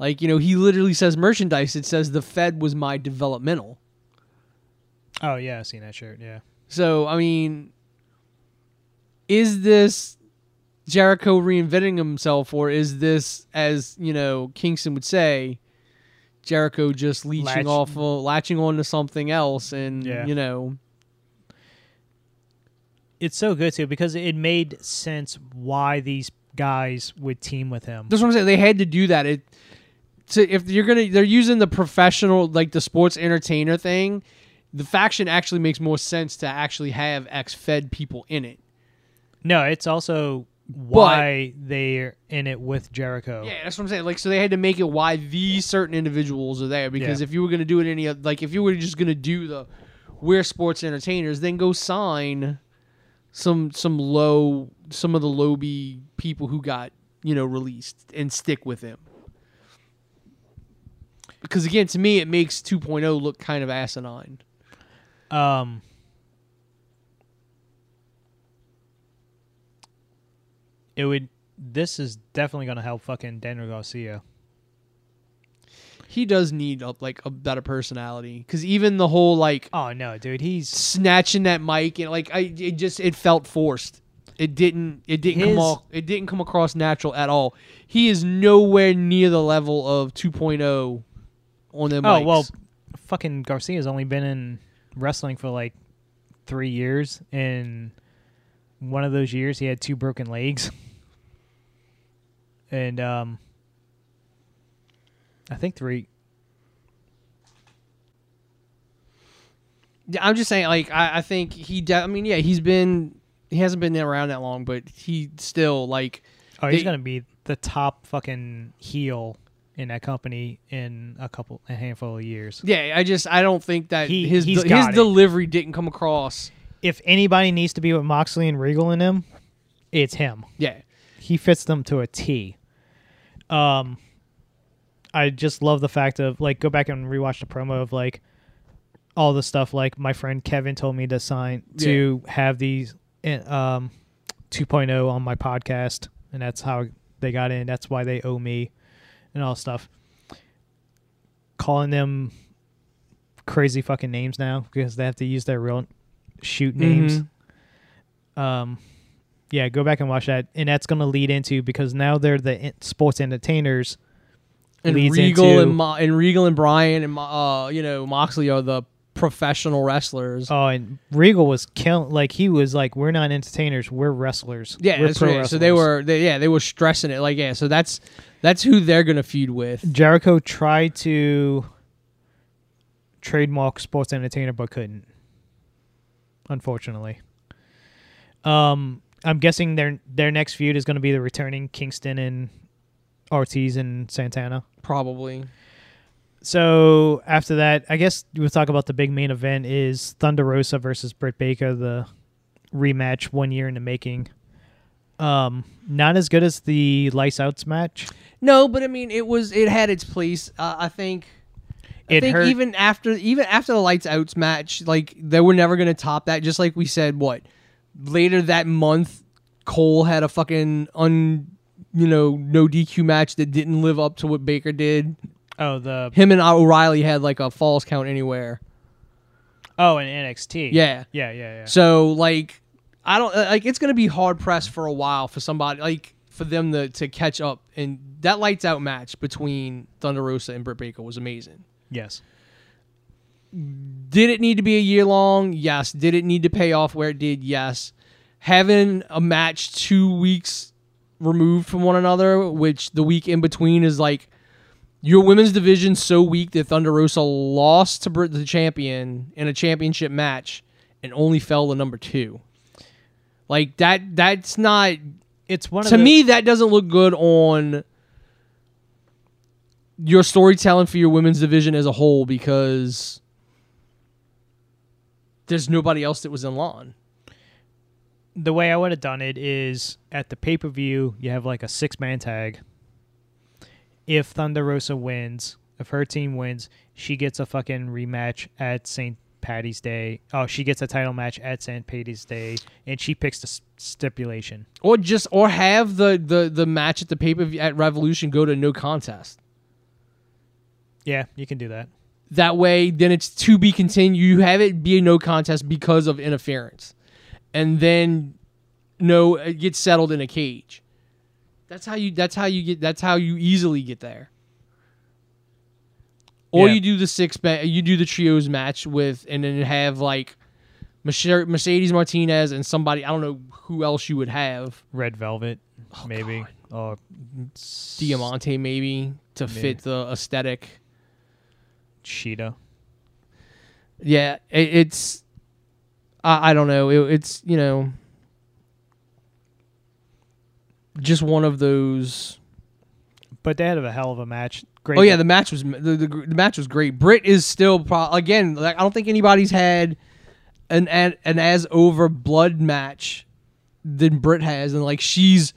Like, you know, he literally says merchandise. It says the Fed was my developmental. Oh yeah, I seen that shirt. Yeah. So, I mean, is this Jericho reinventing himself, or is this, as you know, Kingston would say, Jericho just leeching Latch- off, of, latching on to something else, and Yeah. you know, It's so good too because it made sense why these guys would team with him. that's what I'm saying. They had to do that. It, to if you're gonna, they're using the professional, like the sports entertainer thing. The faction actually makes more sense to actually have ex-Fed people in it. No, it's also why they're in it with Jericho. Yeah, that's what I'm saying. Like, so they had to make it why these certain individuals are there because Yeah. if you were gonna do it any like if you were just gonna do the we're sports entertainers, then go sign some some low some of the low people who got you know released and stick with them. Because again, to me, it makes 2.0 look kind of asinine. Um. It would. This is definitely gonna help fucking Daniel Garcia. He does need a, like a better personality because even the whole like Oh no, dude, he's snatching that mic and like I it just it felt forced. It didn't it didn't come His- all it didn't come across natural at all. He is nowhere near the level of 2.0 on them. Oh well, fucking Garcia's only been in wrestling for like three years, and one of those years he had two broken legs, and um, I think three. Yeah, I'm just saying like I, I think he de- I mean yeah, he's been he hasn't been around that long, but he still like Oh, he's They- gonna be the top fucking heel in that company in a couple, a handful of years. yeah, I just I don't think that He- his he's his got it. delivery didn't come across. If anybody needs to be with Moxley and Regal in him, it's him. Yeah. he fits them to a T. Um, I just love the fact of like go back and rewatch the promo of like all the stuff like my friend Kevin told me to sign to have these eh, um 2.0 on my podcast and that's how they got in that's why they owe me and all stuff. Calling them crazy fucking names now because they have to use their real shoot names. Um yeah, go back and watch that, and that's going to lead into because now they're the sports entertainers. and Regal into- and Mo- and Regal and Bryan and uh you know Moxley are the professional wrestlers. Oh, and Regal was killing. Like he was like, we're not entertainers, we're wrestlers. yeah, we're that's right. So they were they, yeah they were stressing it like yeah. So that's that's who they're gonna feud with. Jericho tried to trademark sports entertainer, but couldn't. Unfortunately. Um, I'm guessing their their next feud is going to be the returning Kingston and Ortiz and Santana. Probably. So after that, I guess we'll talk about the big main event is Thunder Rosa versus Britt Baker, the rematch one year in the making. Um, not as good as the Lights Outs match. No, but I mean, it was it had its place. Uh, I think. I It think hurt. even after even after the lights outs match, like they were never gonna top that. Just like we said, what later that month, Cole had a fucking un, you know, no DQ match that didn't live up to what Baker did. Oh, the Him and O'Reilly had like a falls count anywhere. oh, and NXT. Yeah. yeah, yeah, yeah. So like, I don't uh, like. It's gonna be hard pressed for a while for somebody like for them to to catch up. And that lights out match between Thunder Rosa and Britt Baker was amazing. Yes. Did it need to be a year long? Yes. Did it need to pay off where it did? Yes. Having a match two weeks removed from one another, which the week in between is like your women's division so weak that Thunder Rosa lost to Brit- the champion in a championship match and only fell to number two. Like that. That's not It's one to me that doesn't look good on your storytelling for your women's division as a whole because there's nobody else that was in line. the way I would have done it is at the pay per view, you have like a six man tag. If Thunder Rosa wins, if her team wins, she gets a fucking rematch at St. Patty's Day. Oh, she gets a title match at St. Patty's Day, and she picks the s- stipulation. Or just or have the the the match at the pay per view at Revolution go to no contest. Yeah, you can do that. That way, then it's to be continued. You have it be a no contest because of interference, and then no, it gets settled in a cage. That's how you. That's how you get. That's how you easily get there. Or Yeah. you do the six. ma- You do the trios match with, and then have like Merce- Mercedes Martinez and somebody. I don't know who else you would have. Red Velvet, oh, maybe. Or uh, Diamante maybe to Maybe. fit the aesthetic. Shida. Yeah, it, it's. I, I don't know. It, it's you know. Just one of those. But they had a hell of a match. Great. Oh yeah, the match was the, the, the match was great. Britt is still pro- again. Like, I don't think anybody's had an, an an as over blood match than Britt has, and like she's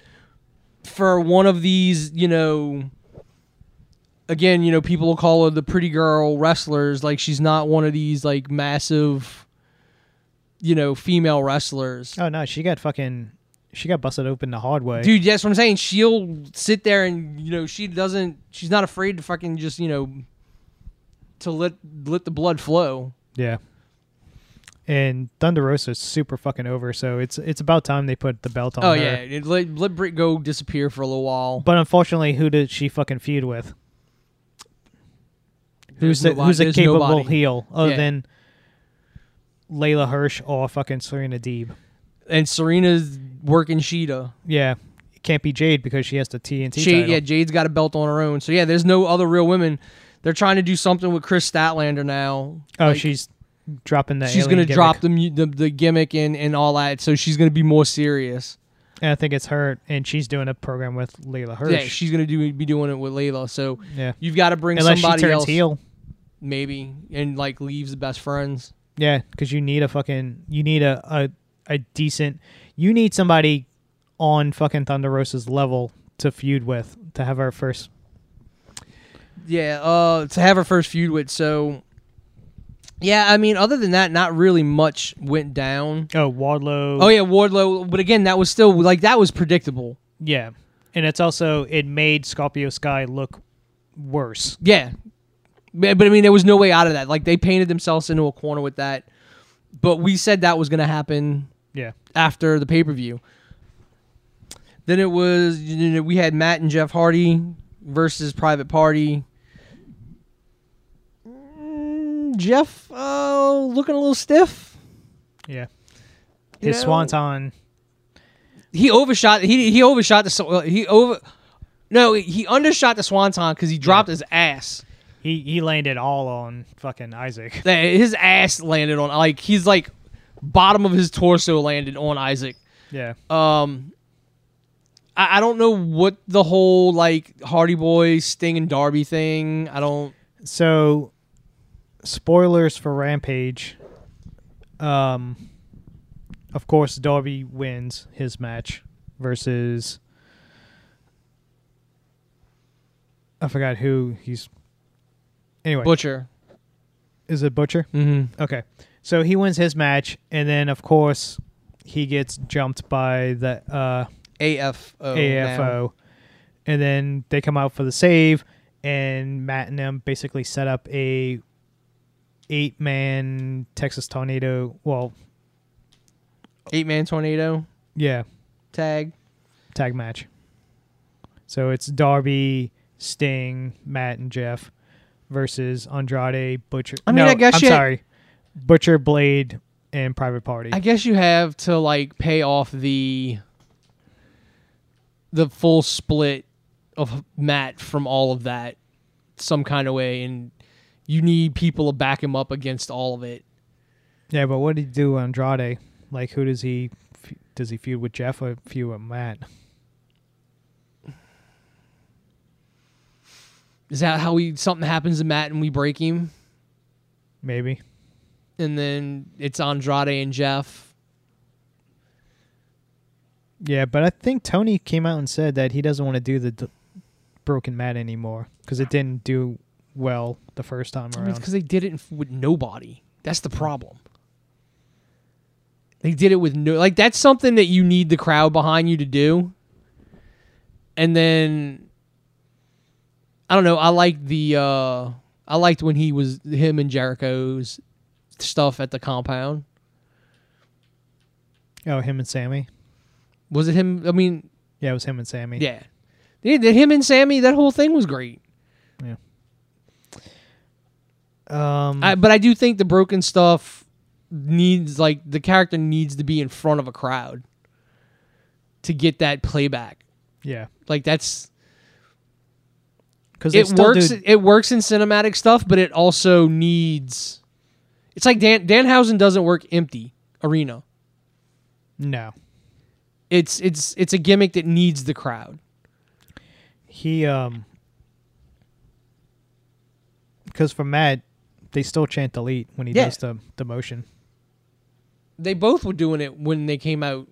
for one of these, you know. Again, you know, people will call her the pretty girl wrestlers. Like she's not one of these like massive, you know, female wrestlers. Oh no, she got fucking. She got busted open the hard way. Dude, that's what I'm saying. She'll sit there and you know she doesn't. She's not afraid to fucking just you know to let let the blood flow. Yeah. And Thunder Rosa is super fucking over, so it's it's about time they put the belt on Oh her. yeah, it, let let Britt go disappear for a little while. But unfortunately, who did she fucking feud with? Who's There's the, nobody- who's a capable nobody. heel other Yeah. than Leyla Hirsch or fucking Serena Deeb? And Serena's working Shida. Yeah, it can't be Jade because she has the TNT Jade, title. yeah, Jade's got a belt on her own. So yeah, there's no other real women. They're trying to do something with Kris Statlander now. oh, Like, she's dropping the. she's gonna drop the, the the gimmick and and all that. So she's gonna be more serious. And I think it's her, and she's doing a program with Leyla Hirsch. Yeah, she's gonna do be doing it with Leyla. So yeah. you've got to bring Unless she somebody turns else, heel. maybe, and like leaves the best friends. Yeah, because you need a fucking you need a, a a decent you need somebody on fucking Thunder Rosa's level to feud with to have our first. Yeah, uh, to have our first feud with. So, yeah, I mean, other than that, not really much went down. Oh, Wardlow. Oh yeah, Wardlow, but again, that was still like that was predictable. yeah, and it's also it made Scorpio Sky look worse. Yeah, but, but I mean, there was no way out of that. Like they painted themselves into a corner with that. But we said that was going to happen Yeah, after the pay per view. Then it was you know, we had Matt and Jeff Hardy versus Private Party. Mm, Jeff uh, looking a little stiff. yeah. You His know? swanton. He overshot. He he overshot the. He over. No, he undershot the swanton because he dropped his ass. He he landed all on fucking Isaac. His ass landed on like he's like bottom of his torso landed on Isaac. Yeah. Um, I, I don't know what the whole like Hardy Boys Sting and Darby thing. I don't. So, spoilers for Rampage. Um, of course, Darby wins his match versus. I forgot who he's. Anyway, Butcher. is it Butcher? Mm-hmm. Okay, so he wins his match, and then of course he gets jumped by the uh, AFO. AFO, now. and then they come out for the save, and Matt and them basically set up a eight man Texas tornado. Well, Eight man tornado yeah, tag. tag match. So it's Darby, Sting, Matt, and Jeff versus Andrade, Butcher. I mean, no, I guess I'm sorry, Butcher, Blade, and Private Party. I guess you have to like pay off the the full split of Matt from all of that some kind of way, and you need people to back him up against all of it. yeah, but what did he do, Andrade? Like, who does he does he feud with Jeff or feud with Matt? Is that how we something happens to Matt and we break him, Maybe. And then it's Andrade and Jeff? Yeah, but I think Tony came out and said that he doesn't want to do the d- broken Matt anymore because it didn't do well the first time I mean, it's around. because they did it with nobody. That's the problem. They did it with no like that's something that you need the crowd behind you to do. And then I don't know, I like the uh I liked when he was him and Jericho's stuff at the compound. Oh, him and Sammy. Was it him? I mean, Yeah, it was him and Sammy. yeah. The- him and Sammy, that whole thing was great. Yeah. Um. I, but I do think the broken stuff needs like the character needs to be in front of a crowd to get that playback. yeah, Like that's because it works. Do, It works in cinematic stuff, but it also needs. It's like Dan Danhausen doesn't work empty arena. no, It's it's it's a gimmick that needs the crowd. he um. Because for Matt, they still chant delete when he Yeah. does the the motion. They both were doing it when they came out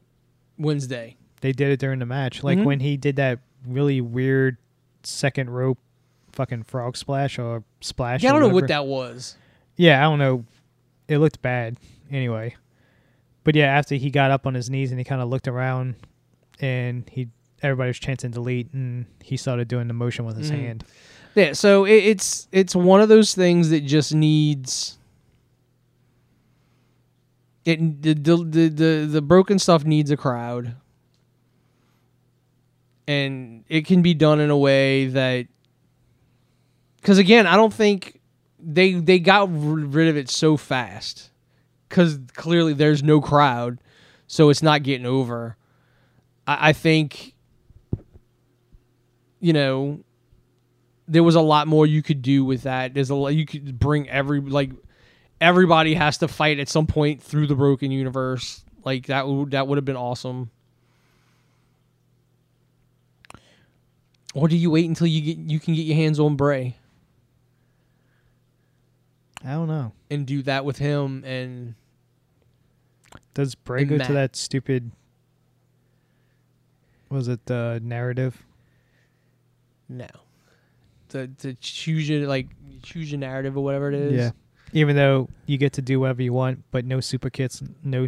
Wednesday. They did it during the match, like Mhm. when he did that really weird second rope, fucking frog splash or splash. Yeah, I don't know what that was. Yeah, I don't know. It looked bad anyway. But yeah, after he got up on his knees and he kind of looked around and he everybody was chanting delete and he started doing the motion with his Mhm. hand. Yeah, so it, it's it's one of those things that just needs it the, the the the the broken stuff needs a crowd, and it can be done in a way that because again, I don't think they they got rid of it so fast because clearly there's no crowd, so it's not getting over. I, I think you know there was a lot more you could do with that. There's a lot you could bring every like everybody has to fight at some point through the broken universe. Like that would that would have been awesome. Or do you wait until you get you can get your hands on Bray I don't know. and do that with him and Does Bray And go Matt. to that stupid was it the narrative? no. To to choose your like choose your narrative or whatever it is. Yeah. Even though you get to do whatever you want, but no superkicks, no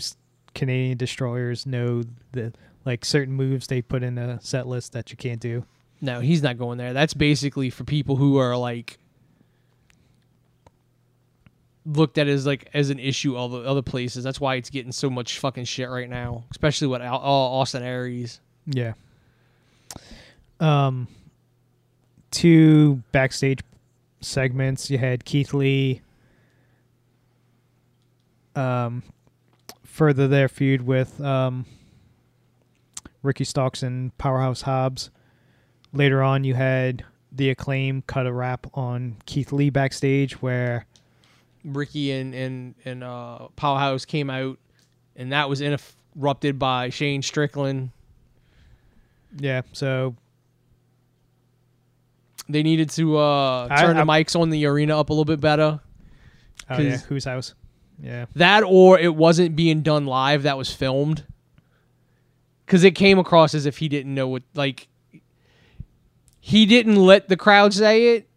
Canadian destroyers, no the like certain moves they put in a set list that you can't do. No, he's not going there. That's basically for people who are like looked at as like as an issue all the other places. That's why it's getting so much fucking shit right now, especially with Al- Austin Aries. Yeah. Um, two backstage segments. You had Keith Lee. Um, further their feud with um, Ricky Starks and Powerhouse Hobbs. Later on, you had the acclaim cut a rap on Keith Lee backstage where Ricky and and and uh, Powerhouse came out, and that was interrupted by Shane Strickland. yeah, so They needed to uh, turn I- the mics on the arena up a little bit better. oh yeah, whose house? Yeah. That or it wasn't being done live. That was filmed. Because it came across as if he didn't know what like. He didn't let the crowd say it.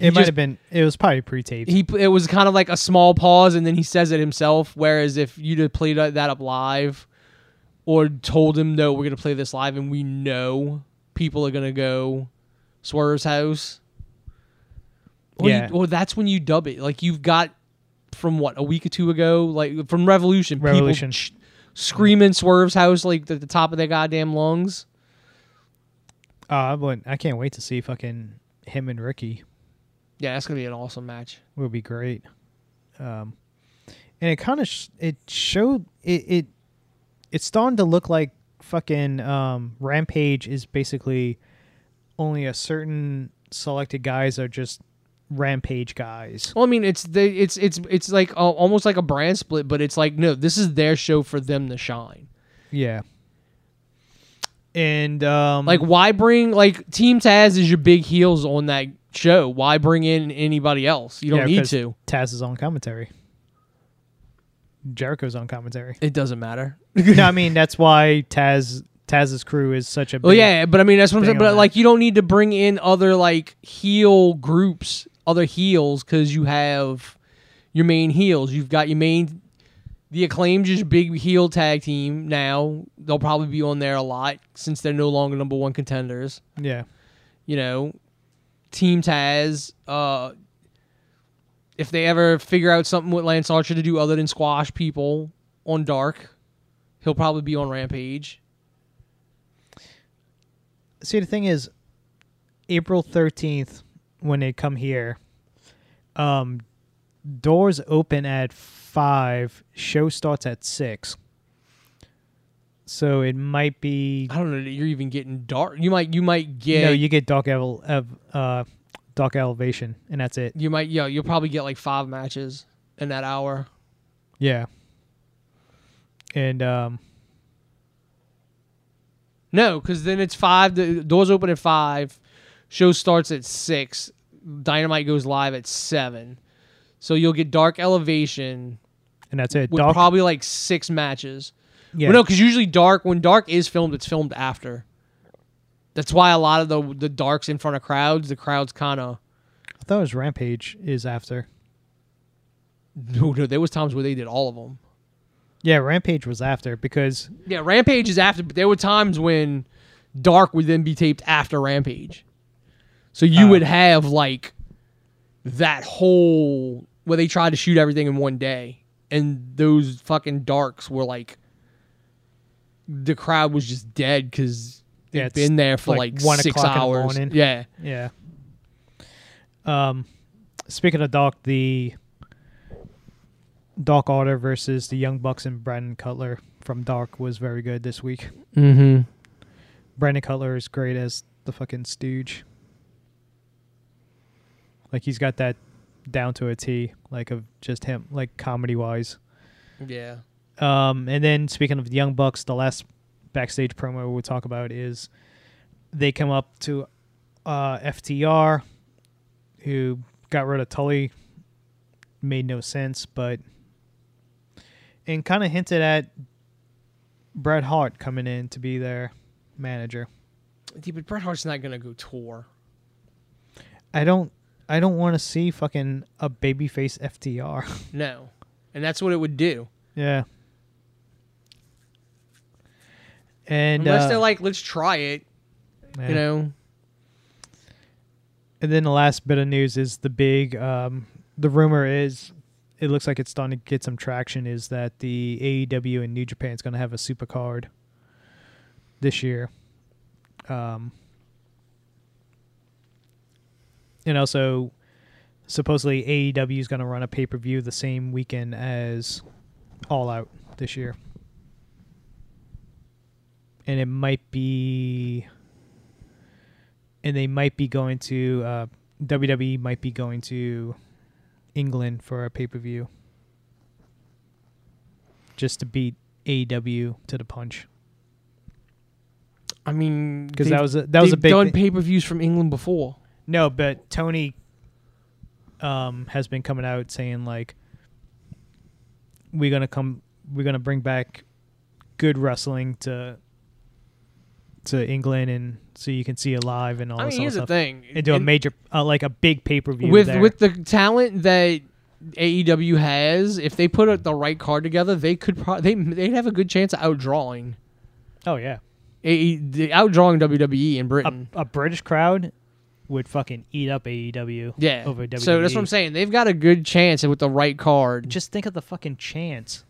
It might just- have been it was probably pre-taped. He it was kind of like a small pause, and then he says it himself. Whereas if you'd have played that up live, or told him no, we're gonna play this live, and we know people are gonna go Swerve's house. Or Yeah. you, or that's when you dub it. Like you've got from what a week or two ago, like from Revolution, Revolution. people sh- screaming Swerve's house like at the top of their goddamn lungs. Uh, but I can't wait to see fucking him and Ricky. Yeah, that's gonna be an awesome match. It'll be great. Um, and it kind of sh- it showed it it it's starting to look like fucking um Rampage is basically only a certain selected guys are just Rampage guys. Well, I mean, it's the it's it's it's like uh, almost like a brand split, but it's like no, this is their show for them to shine. Yeah. And um Like, why bring like Team Taz is your big heels on that show? Why bring in anybody else? You don't Yeah, need to. Taz is on commentary. Jericho's on commentary. It doesn't matter. no, I mean that's why Taz Taz's crew is such a big Well, yeah, but I mean that's what I'm saying. But that. like, you don't need to bring in other like heel groups, other heels, because you have your main heels. You've got your main. The acclaimed your big heel tag team now. They'll probably be on there a lot since they're no longer number one contenders. yeah. you know, Team Taz. Uh, if they ever figure out something with Lance Archer to do other than squash people on Dark, he'll probably be on Rampage. See, the thing is, April thirteenth, when they come here, um, doors open at five. Show starts at six. So it might be. I don't know you're even getting Dark. You might you might get No, you get dark evel, ev, uh, dark elevation, and that's it. you might yeah you'll probably get like five matches in that hour. Yeah. And um, No, because then it's five. The doors open at five. Show starts at six. Dynamite goes live at seven. So you'll get Dark Elevation and that's it. with Dark. probably like six matches. Yeah. Well, no, because usually dark when dark is filmed, it's filmed after. That's why a lot of the the darks in front of crowds, the crowds kind of. I thought it was Rampage is after. No, no, there was times where they did all of them. Yeah, Rampage was after because Yeah, Rampage is after, but there were times when dark would then be taped after Rampage. So you Oh. would have like that whole where they tried to shoot everything in one day, and those fucking darks were like the crowd was just dead because they've Yeah, it's been there for like like, one six o'clock in the hours. Yeah. Yeah. Um, speaking of Dark, the Dark Order versus the Young Bucks and Brandon Cutler from Dark was very good this week. Mm-hmm. Brandon Cutler is great as the fucking stooge. Like he's got that down to a T, like of just him, like comedy wise. Yeah. Um, and then speaking of the Young Bucks, the last backstage promo we'll talk about is they come up to uh, FTR, who got rid of Tully. Made no sense, but and kind of hinted at Bret Hart coming in to be their manager. Dude, but Bret Hart's not gonna go tour. I don't, I don't want to see fucking a babyface FTR. No, and that's what it would do. yeah. And Unless uh, they're like, let's try it. yeah. You know. And then the last bit of news is the big. Um, the rumor is, it looks like it's starting to get some traction. Is that the AEW and New Japan is going to have a super card this year? Um, and also, supposedly AEW is going to run a pay per view the same weekend as All Out this year, and it might be and they might be going to uh, WWE might be going to England for a pay per view, just to beat AEW to the punch. I mean, Because that was a, that was a big done pay per views from England before. no, but Tony um, has been coming out saying like we're gonna come, we're gonna bring back good wrestling to to England, and so you can see it live and all I this mean, here's the stuff. thing: And do a major, uh, like a big pay per view with there. with the talent that AEW has, if they put a, the right card together, they could pro- they they'd have a good chance of outdrawing oh yeah, AE, the outdrawing WWE in Britain. a British crowd would fucking eat up AEW. yeah, over WWE. so that's what I'm saying. They've got a good chance with the right card. Just think of the fucking chance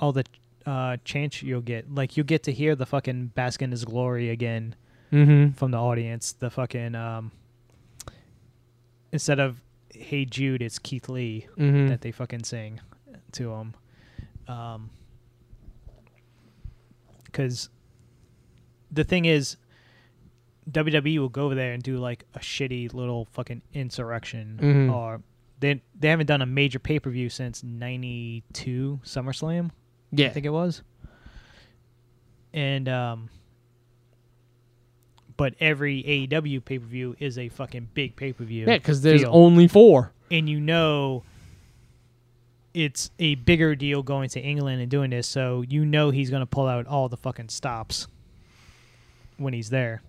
all the uh, chants you'll get. Like you get to hear the fucking bask in his glory again Mm-hmm. from the audience. The fucking um, instead of Hey Jude, it's Keith Lee Mm-hmm. that they fucking sing to him. Um, because the thing is, WWE will go over there and do like a shitty little fucking Insurrextion, Mhm. or they they haven't done a major pay per view since '92 SummerSlam, Yeah, I think it was. And um, but every AEW pay per view is a fucking big pay per view. yeah, because there's deal only four. and you know it's a bigger deal going to England and doing this, so you know he's going to pull out all the fucking stops when he's there.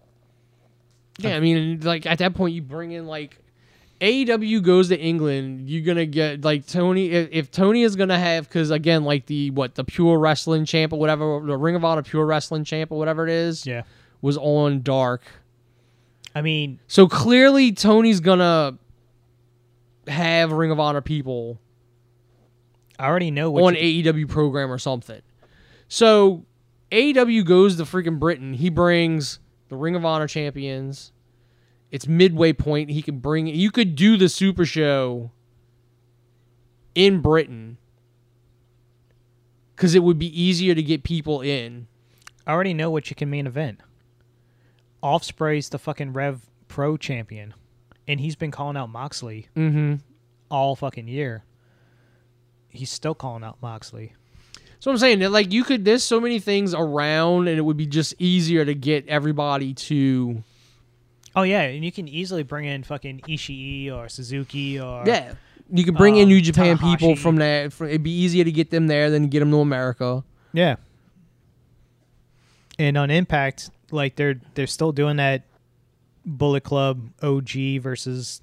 Yeah, I mean, like at that point, you bring in like AEW goes to England. You're gonna get like Tony. If, if Tony is gonna have, because again, like the what the Pure Wrestling Champ or whatever, the Ring of Honor Pure Wrestling Champ or whatever it is, Yeah. was on Dark. I mean, So clearly, Tony's gonna have Ring of Honor people I already know what on you- AEW program or something. So AEW goes to freaking Britain. He brings the Ring of Honor champions. It's midway point. He can bring. You could do the Super Show in Britain because it would be easier to get people in. I already know what you can main event. Ospreay's the fucking Rev Pro champion, and he's been calling out Moxley Mm-hmm. all fucking year. He's still calling out Moxley. So I'm saying that like you could. There's so many things around, and it would be just easier to get everybody to. Oh yeah, and you can easily bring in fucking Ishii or Suzuki or Yeah. You could bring in um, New Japan people from there. It'd be easier to get them there than get them to America. Yeah. And on Impact, like they're they're still doing that Bullet Club OG versus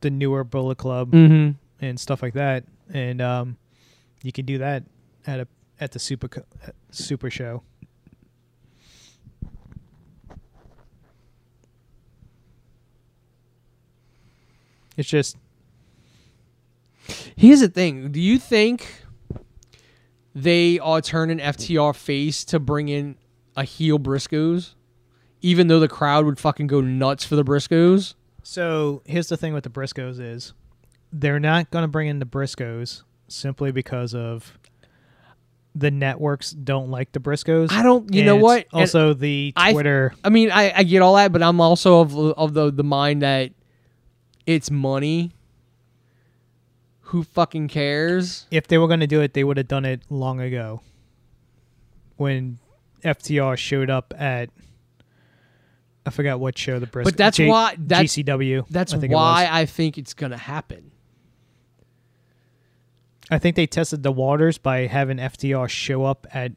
the newer Bullet Club Mm-hmm. and stuff like that, and um, you can do that at a at the Super uh, Super Show. It's just Here's the thing. Do you think they are turning FTR face to bring in a heel Briscoes? Even though the crowd would fucking go nuts for the Briscoes? So here's the thing with the Briscoes is they're not going to bring in the Briscoes simply because of the networks don't like the Briscoes. I don't- you know And what? And Also, the I- Twitter. I mean, I, I get all that, but I'm also of, of the, the mind that it's money. Who fucking cares? if they were going to do it, they would have done it long ago. When FTR showed up at, I forgot what show the Briscoes. But that's why- that's- GCW. That's I why. I think it's going to happen. I think they tested the waters by having FTR show up at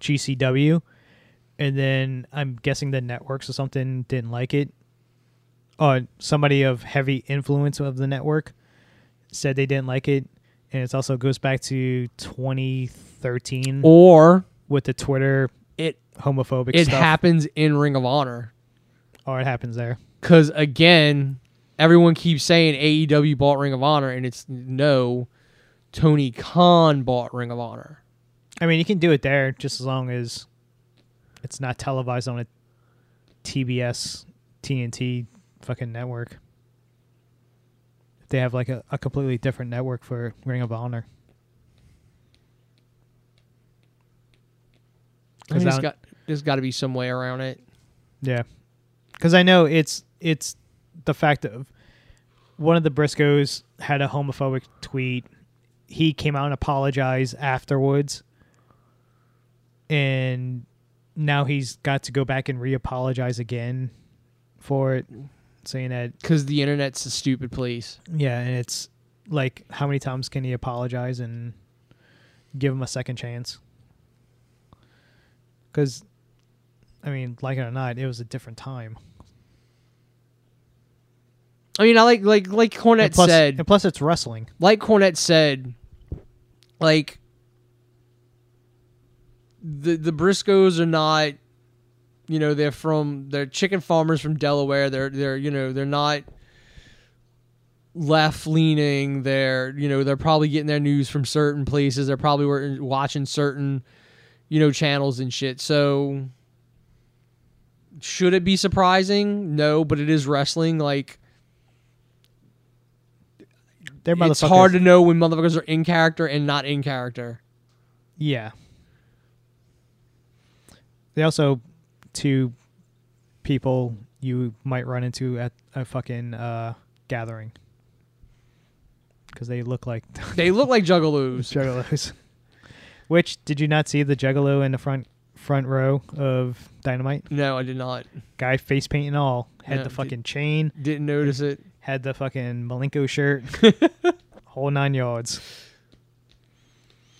GCW, and then I'm guessing the networks or something didn't like it. Or somebody of heavy influence of the network said they didn't like it, and it also goes back to 2013 Or with the Twitter it homophobic it stuff. happens in Ring of Honor. or it happens there. Because again, everyone keeps saying AEW bought Ring of Honor, and it's no. Tony Khan bought Ring of Honor. I mean, you can do it there just as long as it's not televised on a TBS, TNT fucking network. If they have like a, a completely different network for Ring of Honor. I mean, there's got there's got to be some way around it. Yeah. because I know it's it's the fact of one of the Briscoes had a homophobic tweet. He came out and apologized afterwards, and now he's got to go back and re-apologize again for it, saying that Because the internet's a stupid place. yeah, and it's like how many times can he apologize and give him a second chance? Because, I mean, like it or not, it was a different time. I mean, I like like like Cornette and plus, said. and plus, it's wrestling. like Cornette said, like the the Briscoes are not, you know, they're from they're chicken farmers from Delaware. They're they're you know they're not left leaning. They're you know they're probably getting their news from certain places. They're probably watching certain you know channels and shit. So should it be surprising? No, but it is wrestling. Like They're it's hard to know when motherfuckers are in character and not in character. Yeah. They also two people you might run into at a fucking uh, gathering because they look like They look like juggalos. juggalos. Which did you not see the juggalo in the front front row of Dynamite? No, I did not. Guy face paint and all had No, the did- fucking chain, Didn't notice it. had the fucking Malenko shirt, whole nine yards.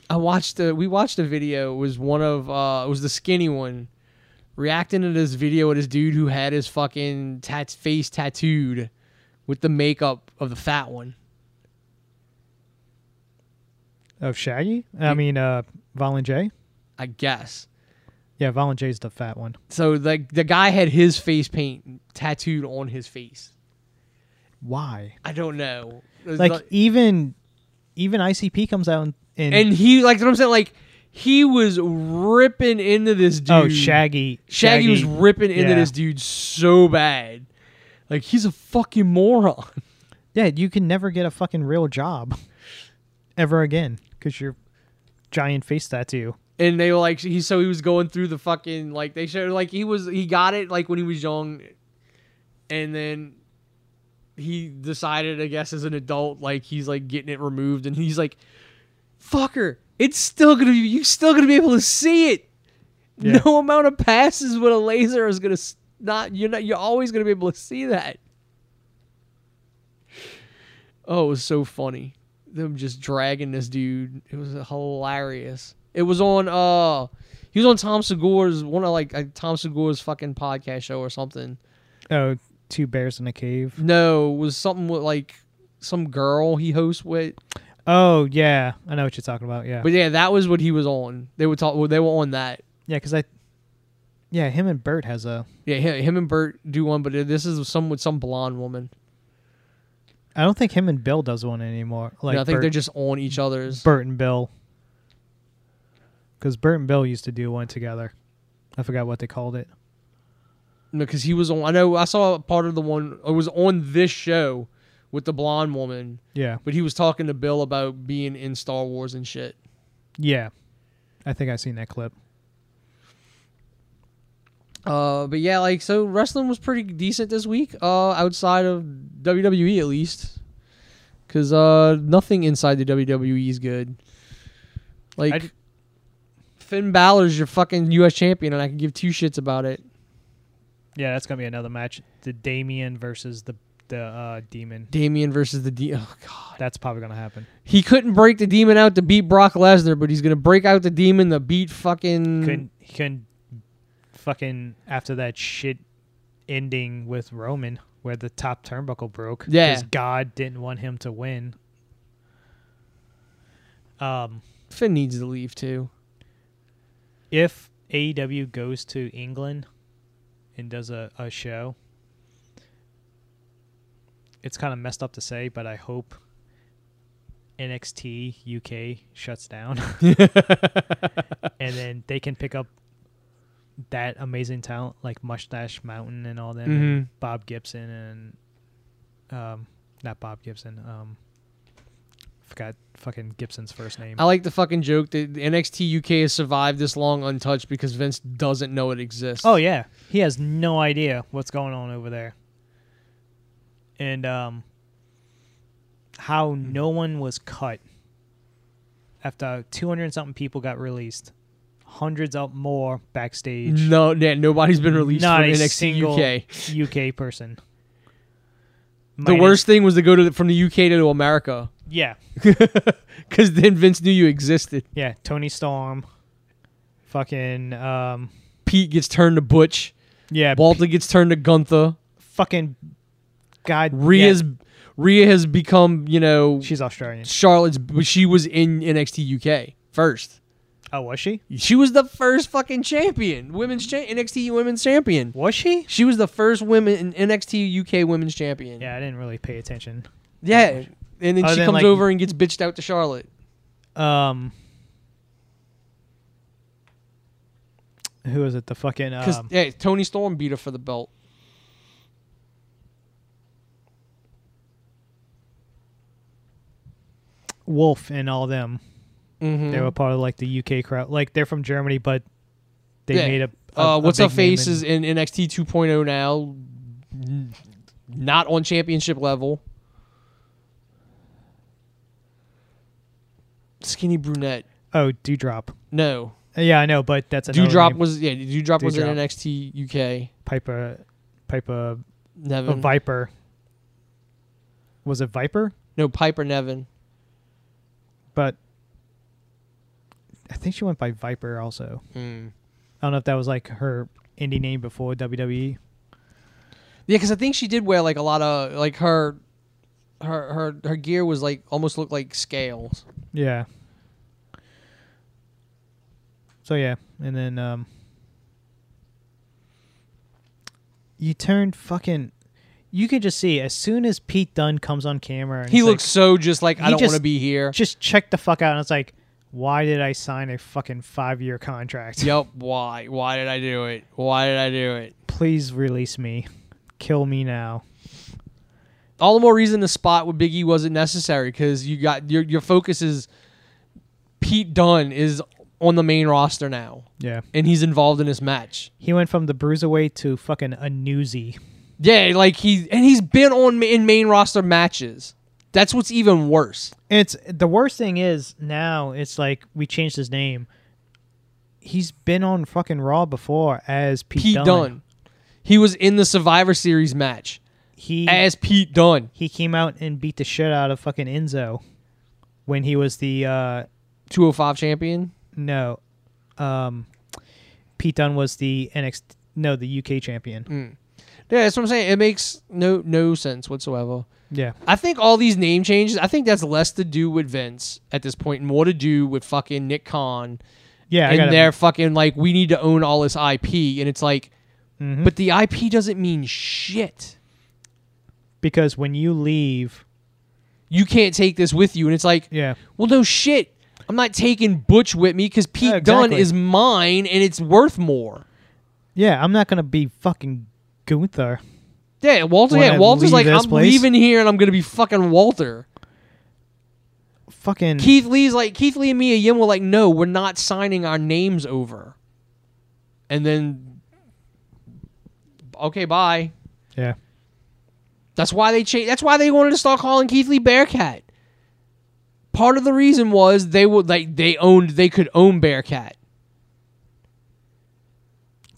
I watched a we watched a video. It was one of uh it was the skinny one reacting to this video of this dude who had his fucking tat- face tattooed with the makeup of the fat one. Of Shaggy? I mean, uh, Violent J? I guess. Yeah, Violent J's the fat one. So the the guy had his face paint tattooed on his face. Why? I don't know. Was Like even even ICP comes out and, and, and he like what I'm saying like he was ripping into this oh, dude. oh Shaggy Shaggy, was ripping into yeah. this dude so bad. Like he's a fucking moron. Yeah, you can never get a fucking real job ever again because your giant face tattoo. And they were like he so he was going through the fucking like they showed like he was he got it like when he was young and then he decided I guess as an adult like he's like getting it removed and he's like fucker it's still gonna be you still gonna be able to see it. Yeah. no amount of passes with a laser is gonna not you're not you're always gonna be able to see that. Oh it was so funny. Them just dragging this dude. It was hilarious. It was on uh he was on tom segura's one of like uh, tom segura's fucking podcast show or something. Oh, two bears in a cave. no it was something with like some girl he hosts with Oh yeah, I know what you're talking about. Yeah, but yeah that was what he was on they would talk they were on that yeah, because I, yeah, him and Bert has a. Yeah, him, him and Bert do one, but this is some with some blonde woman. I don't think him and Bill does one anymore. Like Like, I think Bert, they're just on each other's. Bert and Bill. Because Bert and Bill used to do one together. I forgot what they called it. Because he was on. I know I saw part of the one. It was on this show with the blonde woman, Yeah, but he was talking to Bill about being in Star Wars and shit. yeah. I think I seen that clip. Uh, but yeah, like so, wrestling was pretty decent this week. Uh, outside of WWE at least, because uh, nothing inside the WWE is good. Like I'd- Finn Balor's your fucking U.S. champion, and I can give two shits about it. Yeah, that's gonna be another match. The Damien versus the the uh, Demon. Damien versus the D. Oh god. That's probably gonna happen. He couldn't break the demon out to beat Brock Lesnar, but he's gonna break out the demon to beat fucking. Couldn't he couldn't fucking after that shit ending with Roman where the top turnbuckle broke. Yeah. because God didn't want him to win. Um, Finn needs to leave too. if AEW goes to England and does a, a show, it's kind of messed up to say, but I hope NXT UK shuts down. and then they can pick up that amazing talent like Mustache Mountain and all them, and Mhm. Bob Gibson and um, not Bob Gibson, um, forgot fucking Gibson's first name. I like the fucking joke that NXT UK has survived this long untouched because Vince doesn't know it exists. Oh yeah, he has no idea what's going on over there, and um, how no one was cut after two hundred something people got released, hundreds of more backstage. no, yeah, nobody's been released Not from a NXT single UK. UK person. The Minus- worst thing was to go to the, from the UK to America Yeah, because then Vince knew you existed. yeah. Toni Storm, fucking um, Pete gets turned to Butch. yeah, Walter gets turned to Gunther. fucking God. Rhea's yeah, Rhea has become, you know, she's Australian. Charlotte's. But she was in NXT UK first. Oh, was she? She was the first fucking champion, women's cha- NXT women's champion. Was she? She was the first women NXT UK women's champion. Yeah, I didn't really pay attention. Yeah. And then Other she than, comes like- over and gets bitched out to Charlotte. Um, who is it? The fucking Because um, yeah, Toni Storm beat her for the belt. Wolf and all them. Mm-hmm. They were part of like the UK crowd. Like they're from Germany, but they Yeah. made a. a uh, what's a her big name face in- is in NXT 2.0 now, not on championship level. Skinny brunette. oh Doudrop. No, Uh, Yeah, I know, but that's Doudrop name. was yeah. Doudrop was in Doudrop. NXT UK. Piper, Piper, a Niven. Viper. Was it Viper? no, Piper Niven. But I think she went by Viper also. Mm. I don't know if that was like her indie name before. WWE. Yeah, because I think she did wear like a lot of like her, her her her gear was like almost looked like scales. Yeah. So yeah, and then um you turned fucking you can just see as soon as Pete Dunne comes on camera and He looks like, so just like I don't want to be here. just check the fuck out and it's like why did I sign a fucking 5-year contract? Yep. Why? Why did I do it? Why did I do it? Please release me. Kill me now. All the more reason the spot with Biggie wasn't necessary because you got your your focus is Pete Dunne is on the main roster now Yeah. and he's involved in this match. He went from the bruiserweight to fucking a newsie. Yeah, like he and he's been on in main roster matches. That's what's even worse. It's the worst thing is now it's like we changed his name. He's been on fucking Raw before as Pete, Pete Dunne. Dunne. He was in the Survivor Series match He as Pete Dunne. he came out and beat the shit out of fucking Enzo when he was the uh 205 champion. no um Pete Dunne was the NXT no the UK champion. Yeah, that's what I'm saying. It makes no no sense whatsoever. Yeah. I think all these name changes, I think that's less to do with Vince at this point, and more to do with fucking Nick Khan Yeah, and gotta, they're fucking like, we need to own all this IP, and it's like, Mhm. but the IP doesn't mean shit. because when you leave, You can't take this with you, and it's like, yeah. well, no shit. I'm not taking Butch with me because Pete Yeah, exactly. is mine, and it's worth more. Yeah, I'm not going to be fucking Gunther. Yeah, Walter. Yeah, Walter's leave like, this I'm place? leaving here, and I'm gonna be fucking Walter. Fucking Keith Lee's like Keith Lee and Mia Yim were like, no, we're not signing our names over. And then, okay, bye. Yeah. That's why they changed. That's why they wanted to start calling Keith Lee Bearcat. Part of the reason was they would like they owned they could own Bearcat.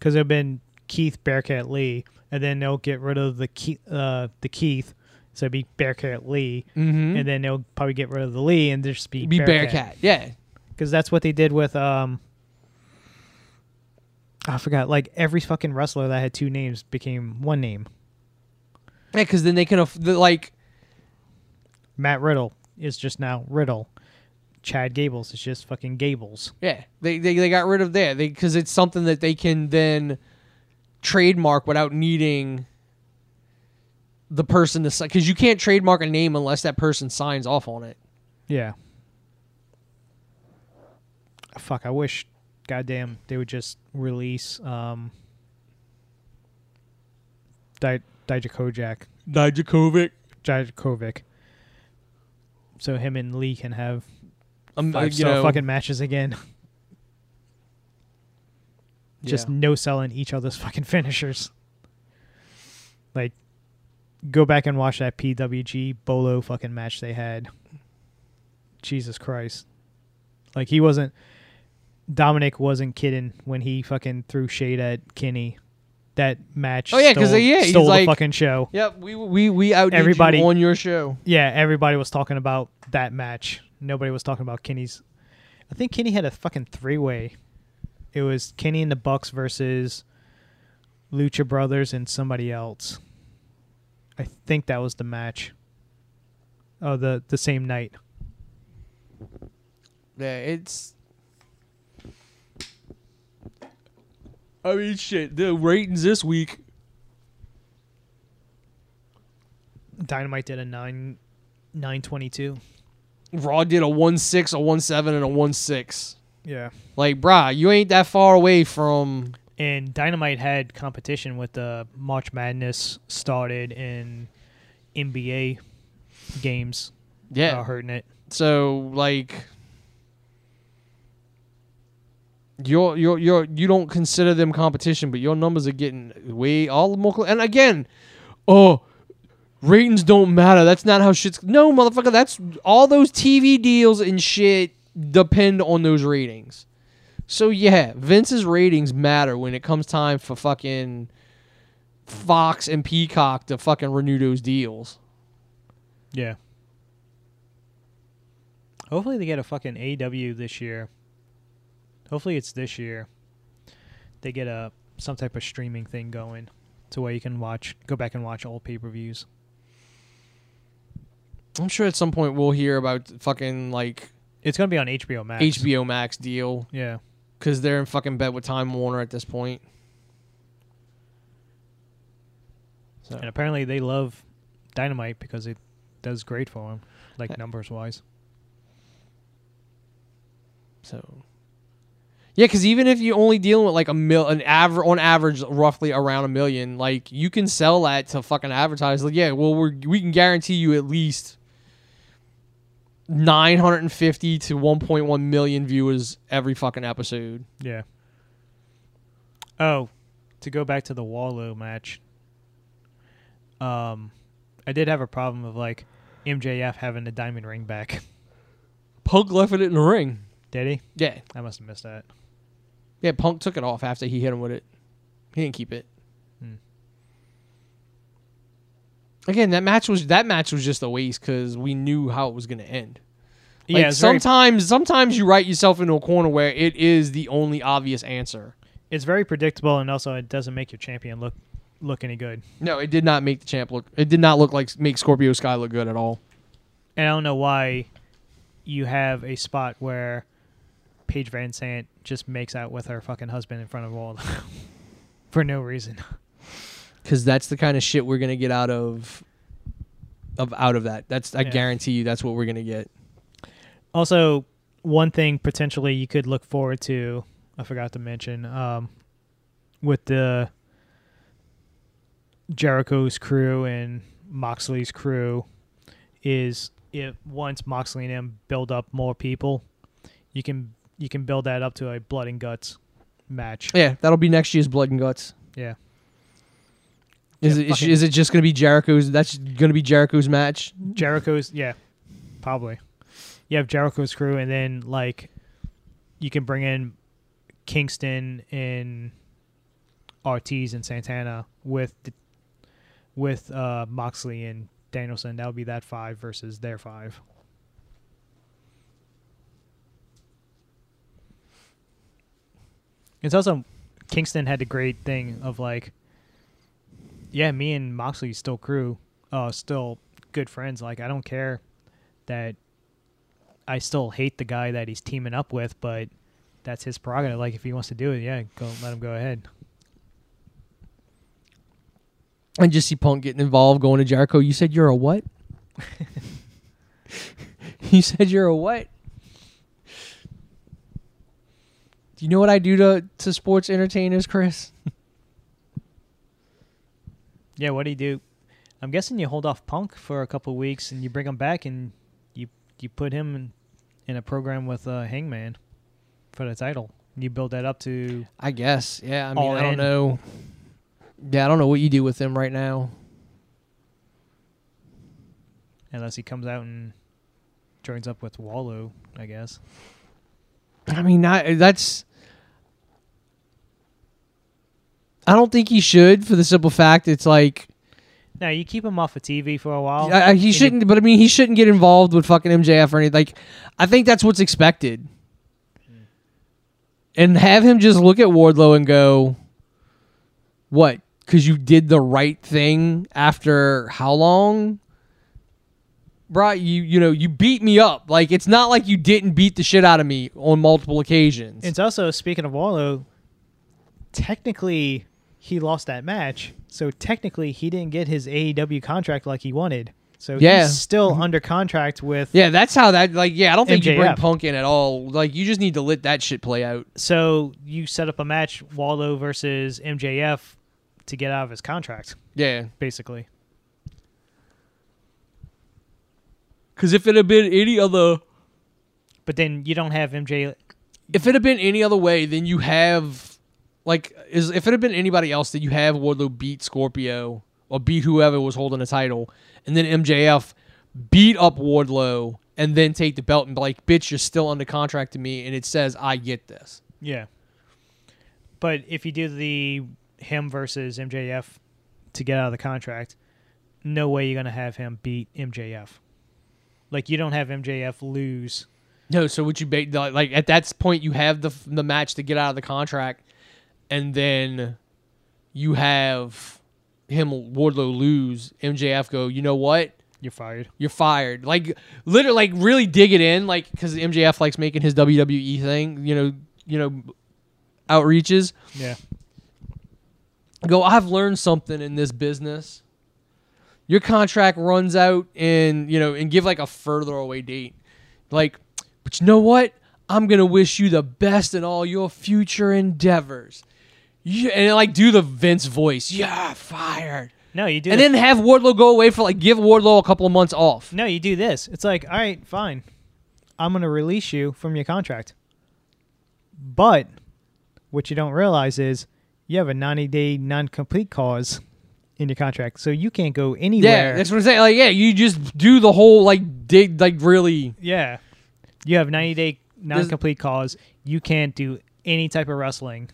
because it'd been Keith Bearcat Lee, and then they'll get rid of the Keith, uh, the Keith, so it'd be Bearcat Lee, Mm-hmm. and then they'll probably get rid of the Lee and just be, Be Bearcat. Yeah. because that's what they did with um. I forgot. Like every fucking wrestler that had two names became one name. Yeah, because then they can aff- the, like Matt Riddle is just now Riddle. Chad Gables is just fucking Gables. Yeah, they they, they got rid of that because it's something that they can then trademark without needing the person to sign. Because you can't trademark a name unless that person signs off on it. Yeah. Fuck, I wish goddamn they would just release um Di- Dijakovic. Dijakovic. Dijakovic. so him and Lee can have Um, five you star know, fucking matches again. Just yeah. no selling each other's fucking finishers. Like, go back and watch that PWG Bolo fucking match they had. Jesus Christ. Like, he wasn't. Dominic wasn't kidding when he fucking threw shade at Kenny. That match. Oh, yeah, because uh, yeah, he's stole like- the fucking show. Yep, we we we outdid Everybody- you on your show. Yeah, everybody was talking about that match. Nobody was talking about Kenny's. I think Kenny had a fucking three way. It was Kenny and the Bucks versus Lucha Brothers and somebody else. I think that was the match. Oh, the the same night. Yeah, it's. I mean, shit. The ratings this week. Dynamite did a nine nine twenty two. Raw did a one six, a one seven, and a one six. Yeah. Like, brah, you ain't that far away from. And Dynamite had competition with the March Madness started in NBA games. Yeah. uh, hurting it. So like. You're, you're, you're, you don't consider them competition, but your numbers are getting way all the more. Cl- and again, oh, ratings don't matter. That's not how shit's. No, motherfucker. That's all those TV deals and shit depend on those ratings. So yeah, Vince's ratings matter when it comes time for fucking Fox and Peacock to fucking renew those deals. Yeah. Hopefully they get a fucking AW this year. Hopefully it's this year. They get a some type of streaming thing going to where you can watch go back and watch old pay-per-views. I'm sure at some point we'll hear about fucking like It's going to be on HBO Max. HBO Max deal Yeah. because they're in fucking bed with Time Warner at this point. So And apparently they love Dynamite because it does great for them, like numbers wise. So, yeah, because even if you're only dealing with like a mil, an average on average, roughly around a million, like you can sell that to fucking advertise. Like, yeah, well, we're we can guarantee you at least nine hundred and fifty to one point one million viewers every fucking episode. Yeah. Oh, to go back to the Wardlow match. Um, I did have a problem of like MJF having the diamond ring back. Punk left it in the ring. Did he? Yeah, I must have missed that. yeah. Punk took it off after he hit him with it. He didn't keep it. Hmm. Again, that match was that match was just a waste because we knew how it was going to end. Like, yeah, it's very, sometimes sometimes you write yourself into a corner where it is the only obvious answer. it's very predictable, and also it doesn't make your champion look look any good. No, it did not make the champ look. It did not look like make Scorpio Sky look good at all. And I don't know why you have a spot where Paige VanZant just makes out with her fucking husband in front of all for no reason. Because that's the kind of shit we're gonna get out of of out of that. That's I Yeah. guarantee you that's what we're gonna get. Also, one thing potentially you could look forward to, I forgot to mention, um, with the Jericho's crew and Moxley's crew, is if once Moxley and him build up more people, you can you can build that up to a blood and guts match. Yeah, that'll be next year's Blood and Guts. Yeah. Is Yeah, it fucking- is it just gonna be Jericho's? That's gonna be Jericho's match. Jericho's yeah, probably. You have Jericho's crew, and then like you can bring in Kingston and Ortiz and Santana with the, with uh, Moxley and Danielson. That would be that five versus their five. It's also Kingston had the great thing of like, yeah, me and Moxley still crew, uh, still good friends. Like I don't care that I still hate the guy that he's teaming up with, but that's his prerogative. Like if he wants to do it, yeah, go let him go ahead. And just see Punk getting involved, going to Jericho. You said you're a what? you said you're a what? Do you know what I do to to sports entertainers, Chris? Yeah, what do you do? I'm guessing you hold off Punk for a couple weeks and you bring him back and you you put him in, in a program with uh, Hangman for the title. You build that up to I guess. Yeah. I mean, I don't in. know. Yeah, I don't know what you do with him right now. unless he comes out and joins up with Wardlow, I guess. I mean, not, that's. I don't think he should for the simple fact it's like Now you keep him off of TV for a while. I, I- he shouldn't. But I mean, he shouldn't get involved with fucking MJF or anything. Like, I think that's what's expected. Hmm. And have him just look at Wardlow and go, "What? Because you did the right thing after how long?" Right, you you know you beat me up. Like it's not like you didn't beat the shit out of me on multiple occasions. It's also speaking of Wardlow. Technically, he lost that match, so technically he didn't get his AEW contract like he wanted. So Yeah. he's still mm-hmm. under contract with. yeah, that's how that. Like, yeah, I don't think you bring Punk in at all. Like, you just need to let that shit play out. So you set up a match Wardlow versus MJF to get out of his contract, Yeah, basically. because if it had been any other, But then you don't have MJ. if it had been any other way, then you have, like, is if it had been anybody else, that you have Wardlow beat Scorpio or beat whoever was holding the title, and then MJF beat up Wardlow and then take the belt and be like, "Bitch, you're still under contract to me," and it says, "I get this." Yeah. But if you do the him versus MJF to get out of the contract, no way you're gonna have him beat MJF. Like you don't have MJF lose. No, so would you ba- like like, at that point you have the the match to get out of the contract, and then you have him Wardlow lose. MJF go, you know what? You're fired. You're fired. Like literally, like really dig it in, like because MJF likes making his WWE thing. You know, you know, outreaches. Yeah. Go. I've learned something in this business. Your contract runs out and you know, and give like a further away date. Like, but you know what? I'm gonna wish you the best in all your future endeavors. Yeah, and like do the Vince voice. Yeah, fired. No, you do. And it- then have Wardlow go away for like give Wardlow a couple of months off. no, you do this. It's like, all right, fine. I'm gonna release you from your contract. But what you don't realize is you have a 90 day non complete clause in your contract, so you can't go anywhere. Yeah, that's what I'm saying. Like, yeah, you just do the whole like dig, like really. Yeah. You have 90 day non complete cause. You can't do any type of wrestling.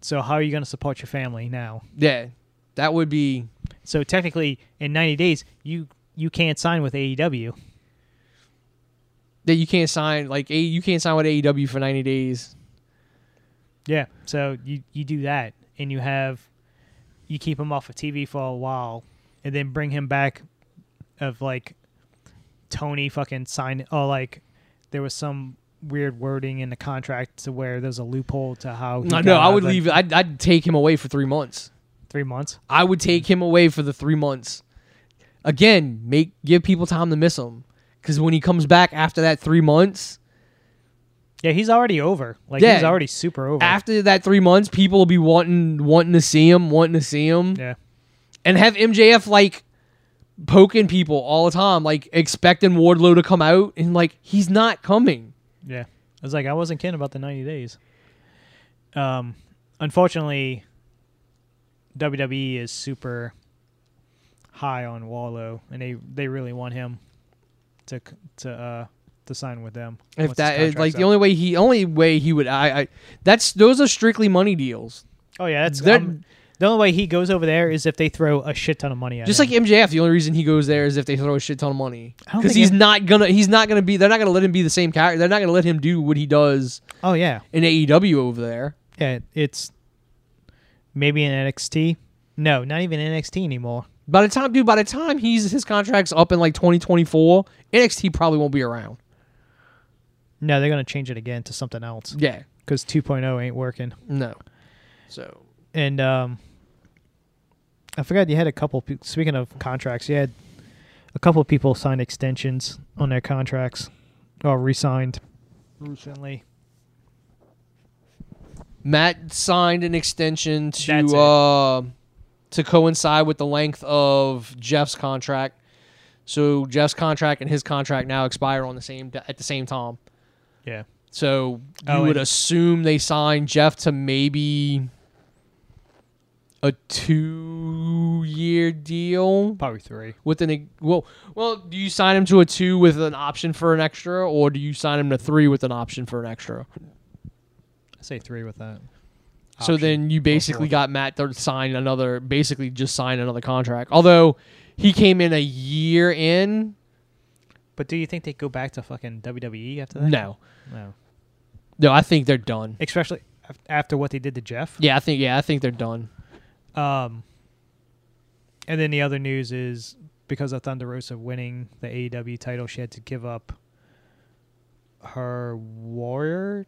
So how are you going to support your family now? Yeah, that would be. So technically in 90 days you you can't sign with AEW. That you can't sign like a you can't sign with AEW for 90 days. Yeah. So you you do that and you have you keep him off of TV for a while and then bring him back of like Tony fucking sign or like there was some weird wording in the contract to where there's a loophole to how No, no, I would leave. I'd, I'd take him away for three months. three months. I would take him away for the three months. Again, make give people time to miss him because when he comes back after that three months, Yeah, he's already over. Like Yeah. he's already super over. after that three months, people will be wanting wanting to see him, wanting to see him. yeah. and have MJF like poking people all the time, like expecting Wardlow to come out, and like he's not coming. Yeah. I was like, I wasn't kidding about the 90 days. Um, unfortunately, WWE is super high on Wardlow, and they, they really want him to to uh to sign with them. If that is like the only way he only way he would I, I that's those are strictly money deals. oh yeah, that's um, the only way he goes over there is if they throw a shit ton of money at Just him. like MJF, the only reason he goes there is if they throw a shit ton of money because he's not gonna he's not gonna be they're not gonna let him be the same character. They're not gonna let him do what he does oh yeah, in AEW over there. yeah, it's maybe in NXT. No, not even NXT anymore. By the time, dude, by the time he's his contract's up in like 2024, NXT probably won't be around. No, they're gonna change it again to something else Yeah, because 2.0 ain't working. no. So And um, I forgot you had a couple. Pe- speaking of contracts, you had a couple of people sign extensions on their contracts or re-signed recently. Matt signed an extension to uh, to coincide with the length of Jeff's contract. So Jeff's contract and his contract now expire on the same at the same time. Yeah. So you Oh, would assume they signed Jeff to maybe a two-year deal Probably three. with an well. Well, do you sign him to a two with an option for an extra, or do you sign him to three with an option for an extra? I say three with that. So option. then you basically got Matt to sign another, basically just sign another contract. Although he came in a year in, But do you think they go back to fucking WWE after that? no, No. no, I think they're done. Especially af- after what they did to Jeff. Yeah, I think yeah, I think they're done. Um. And then the other news is because of Thunder Rosa winning the AEW title, she had to give up her Warrior.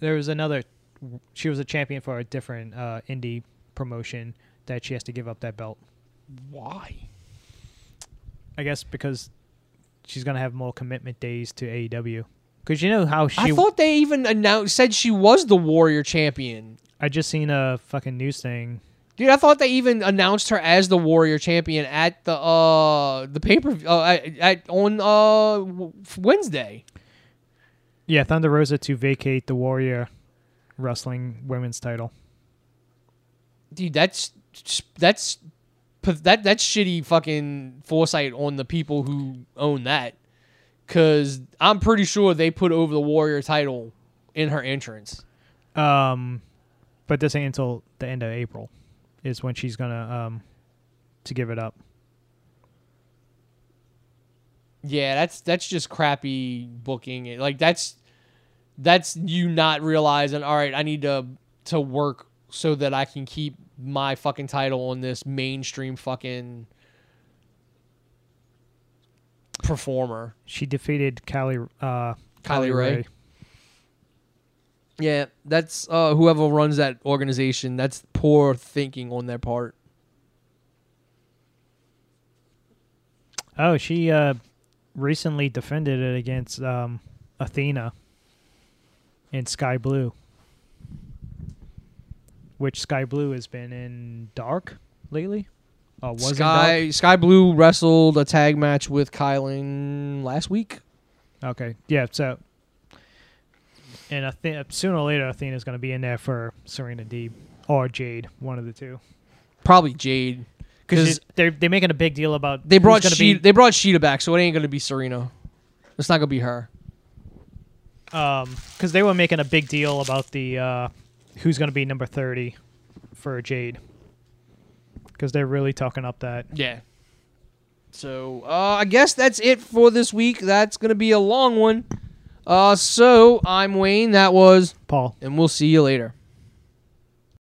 There was another. She was a champion for a different uh, indie promotion that she has to give up that belt. Why? I guess because she's gonna have more commitment days to AEW. Because you know how she. I thought they even announced said she was the Warrior champion. I just seen a fucking news thing. Dude, I thought they even announced her as the Warrior champion at the uh the pay paper uh, at, at on uh Wednesday. Yeah, Thunder Rosa to vacate the Warrior Wrestling Women's title. Dude, that's that's that that's shitty fucking foresight on the people who own that. Cause I'm pretty sure they put over the Warrior title in her entrance. Um, but this ain't until the end of April is when she's gonna um to give it up. Yeah, that's that's just crappy booking. Like that's that's you not realizing. All right, I need to to work so that I can keep my fucking title on this mainstream fucking performer. She defeated Callie uh Kylie Rae. Yeah, that's uh, whoever runs that organization. That's poor thinking on their part. Oh, she uh recently defended it against um Athena in Skye Blue. Which Skye Blue has been in Dark lately? Was in Dark? Sky Skye Blue wrestled a tag match with Kylan last week. Okay. Yeah, so and I think sooner or later Athena's going to be in there for Serena Deeb or Jade, one of the two. Probably Jade because they're they're making a big deal about they brought who's gonna they brought Shida back, so it ain't gonna be Serena. It's not gonna be her. um because they were making a big deal about the uh who's going to be number thirty for Jade because they're really talking up that. Yeah. So uh, I guess that's it for this week. That's gonna be a long one. Uh, so I'm Wayne. That was, Paul. and we'll see you later.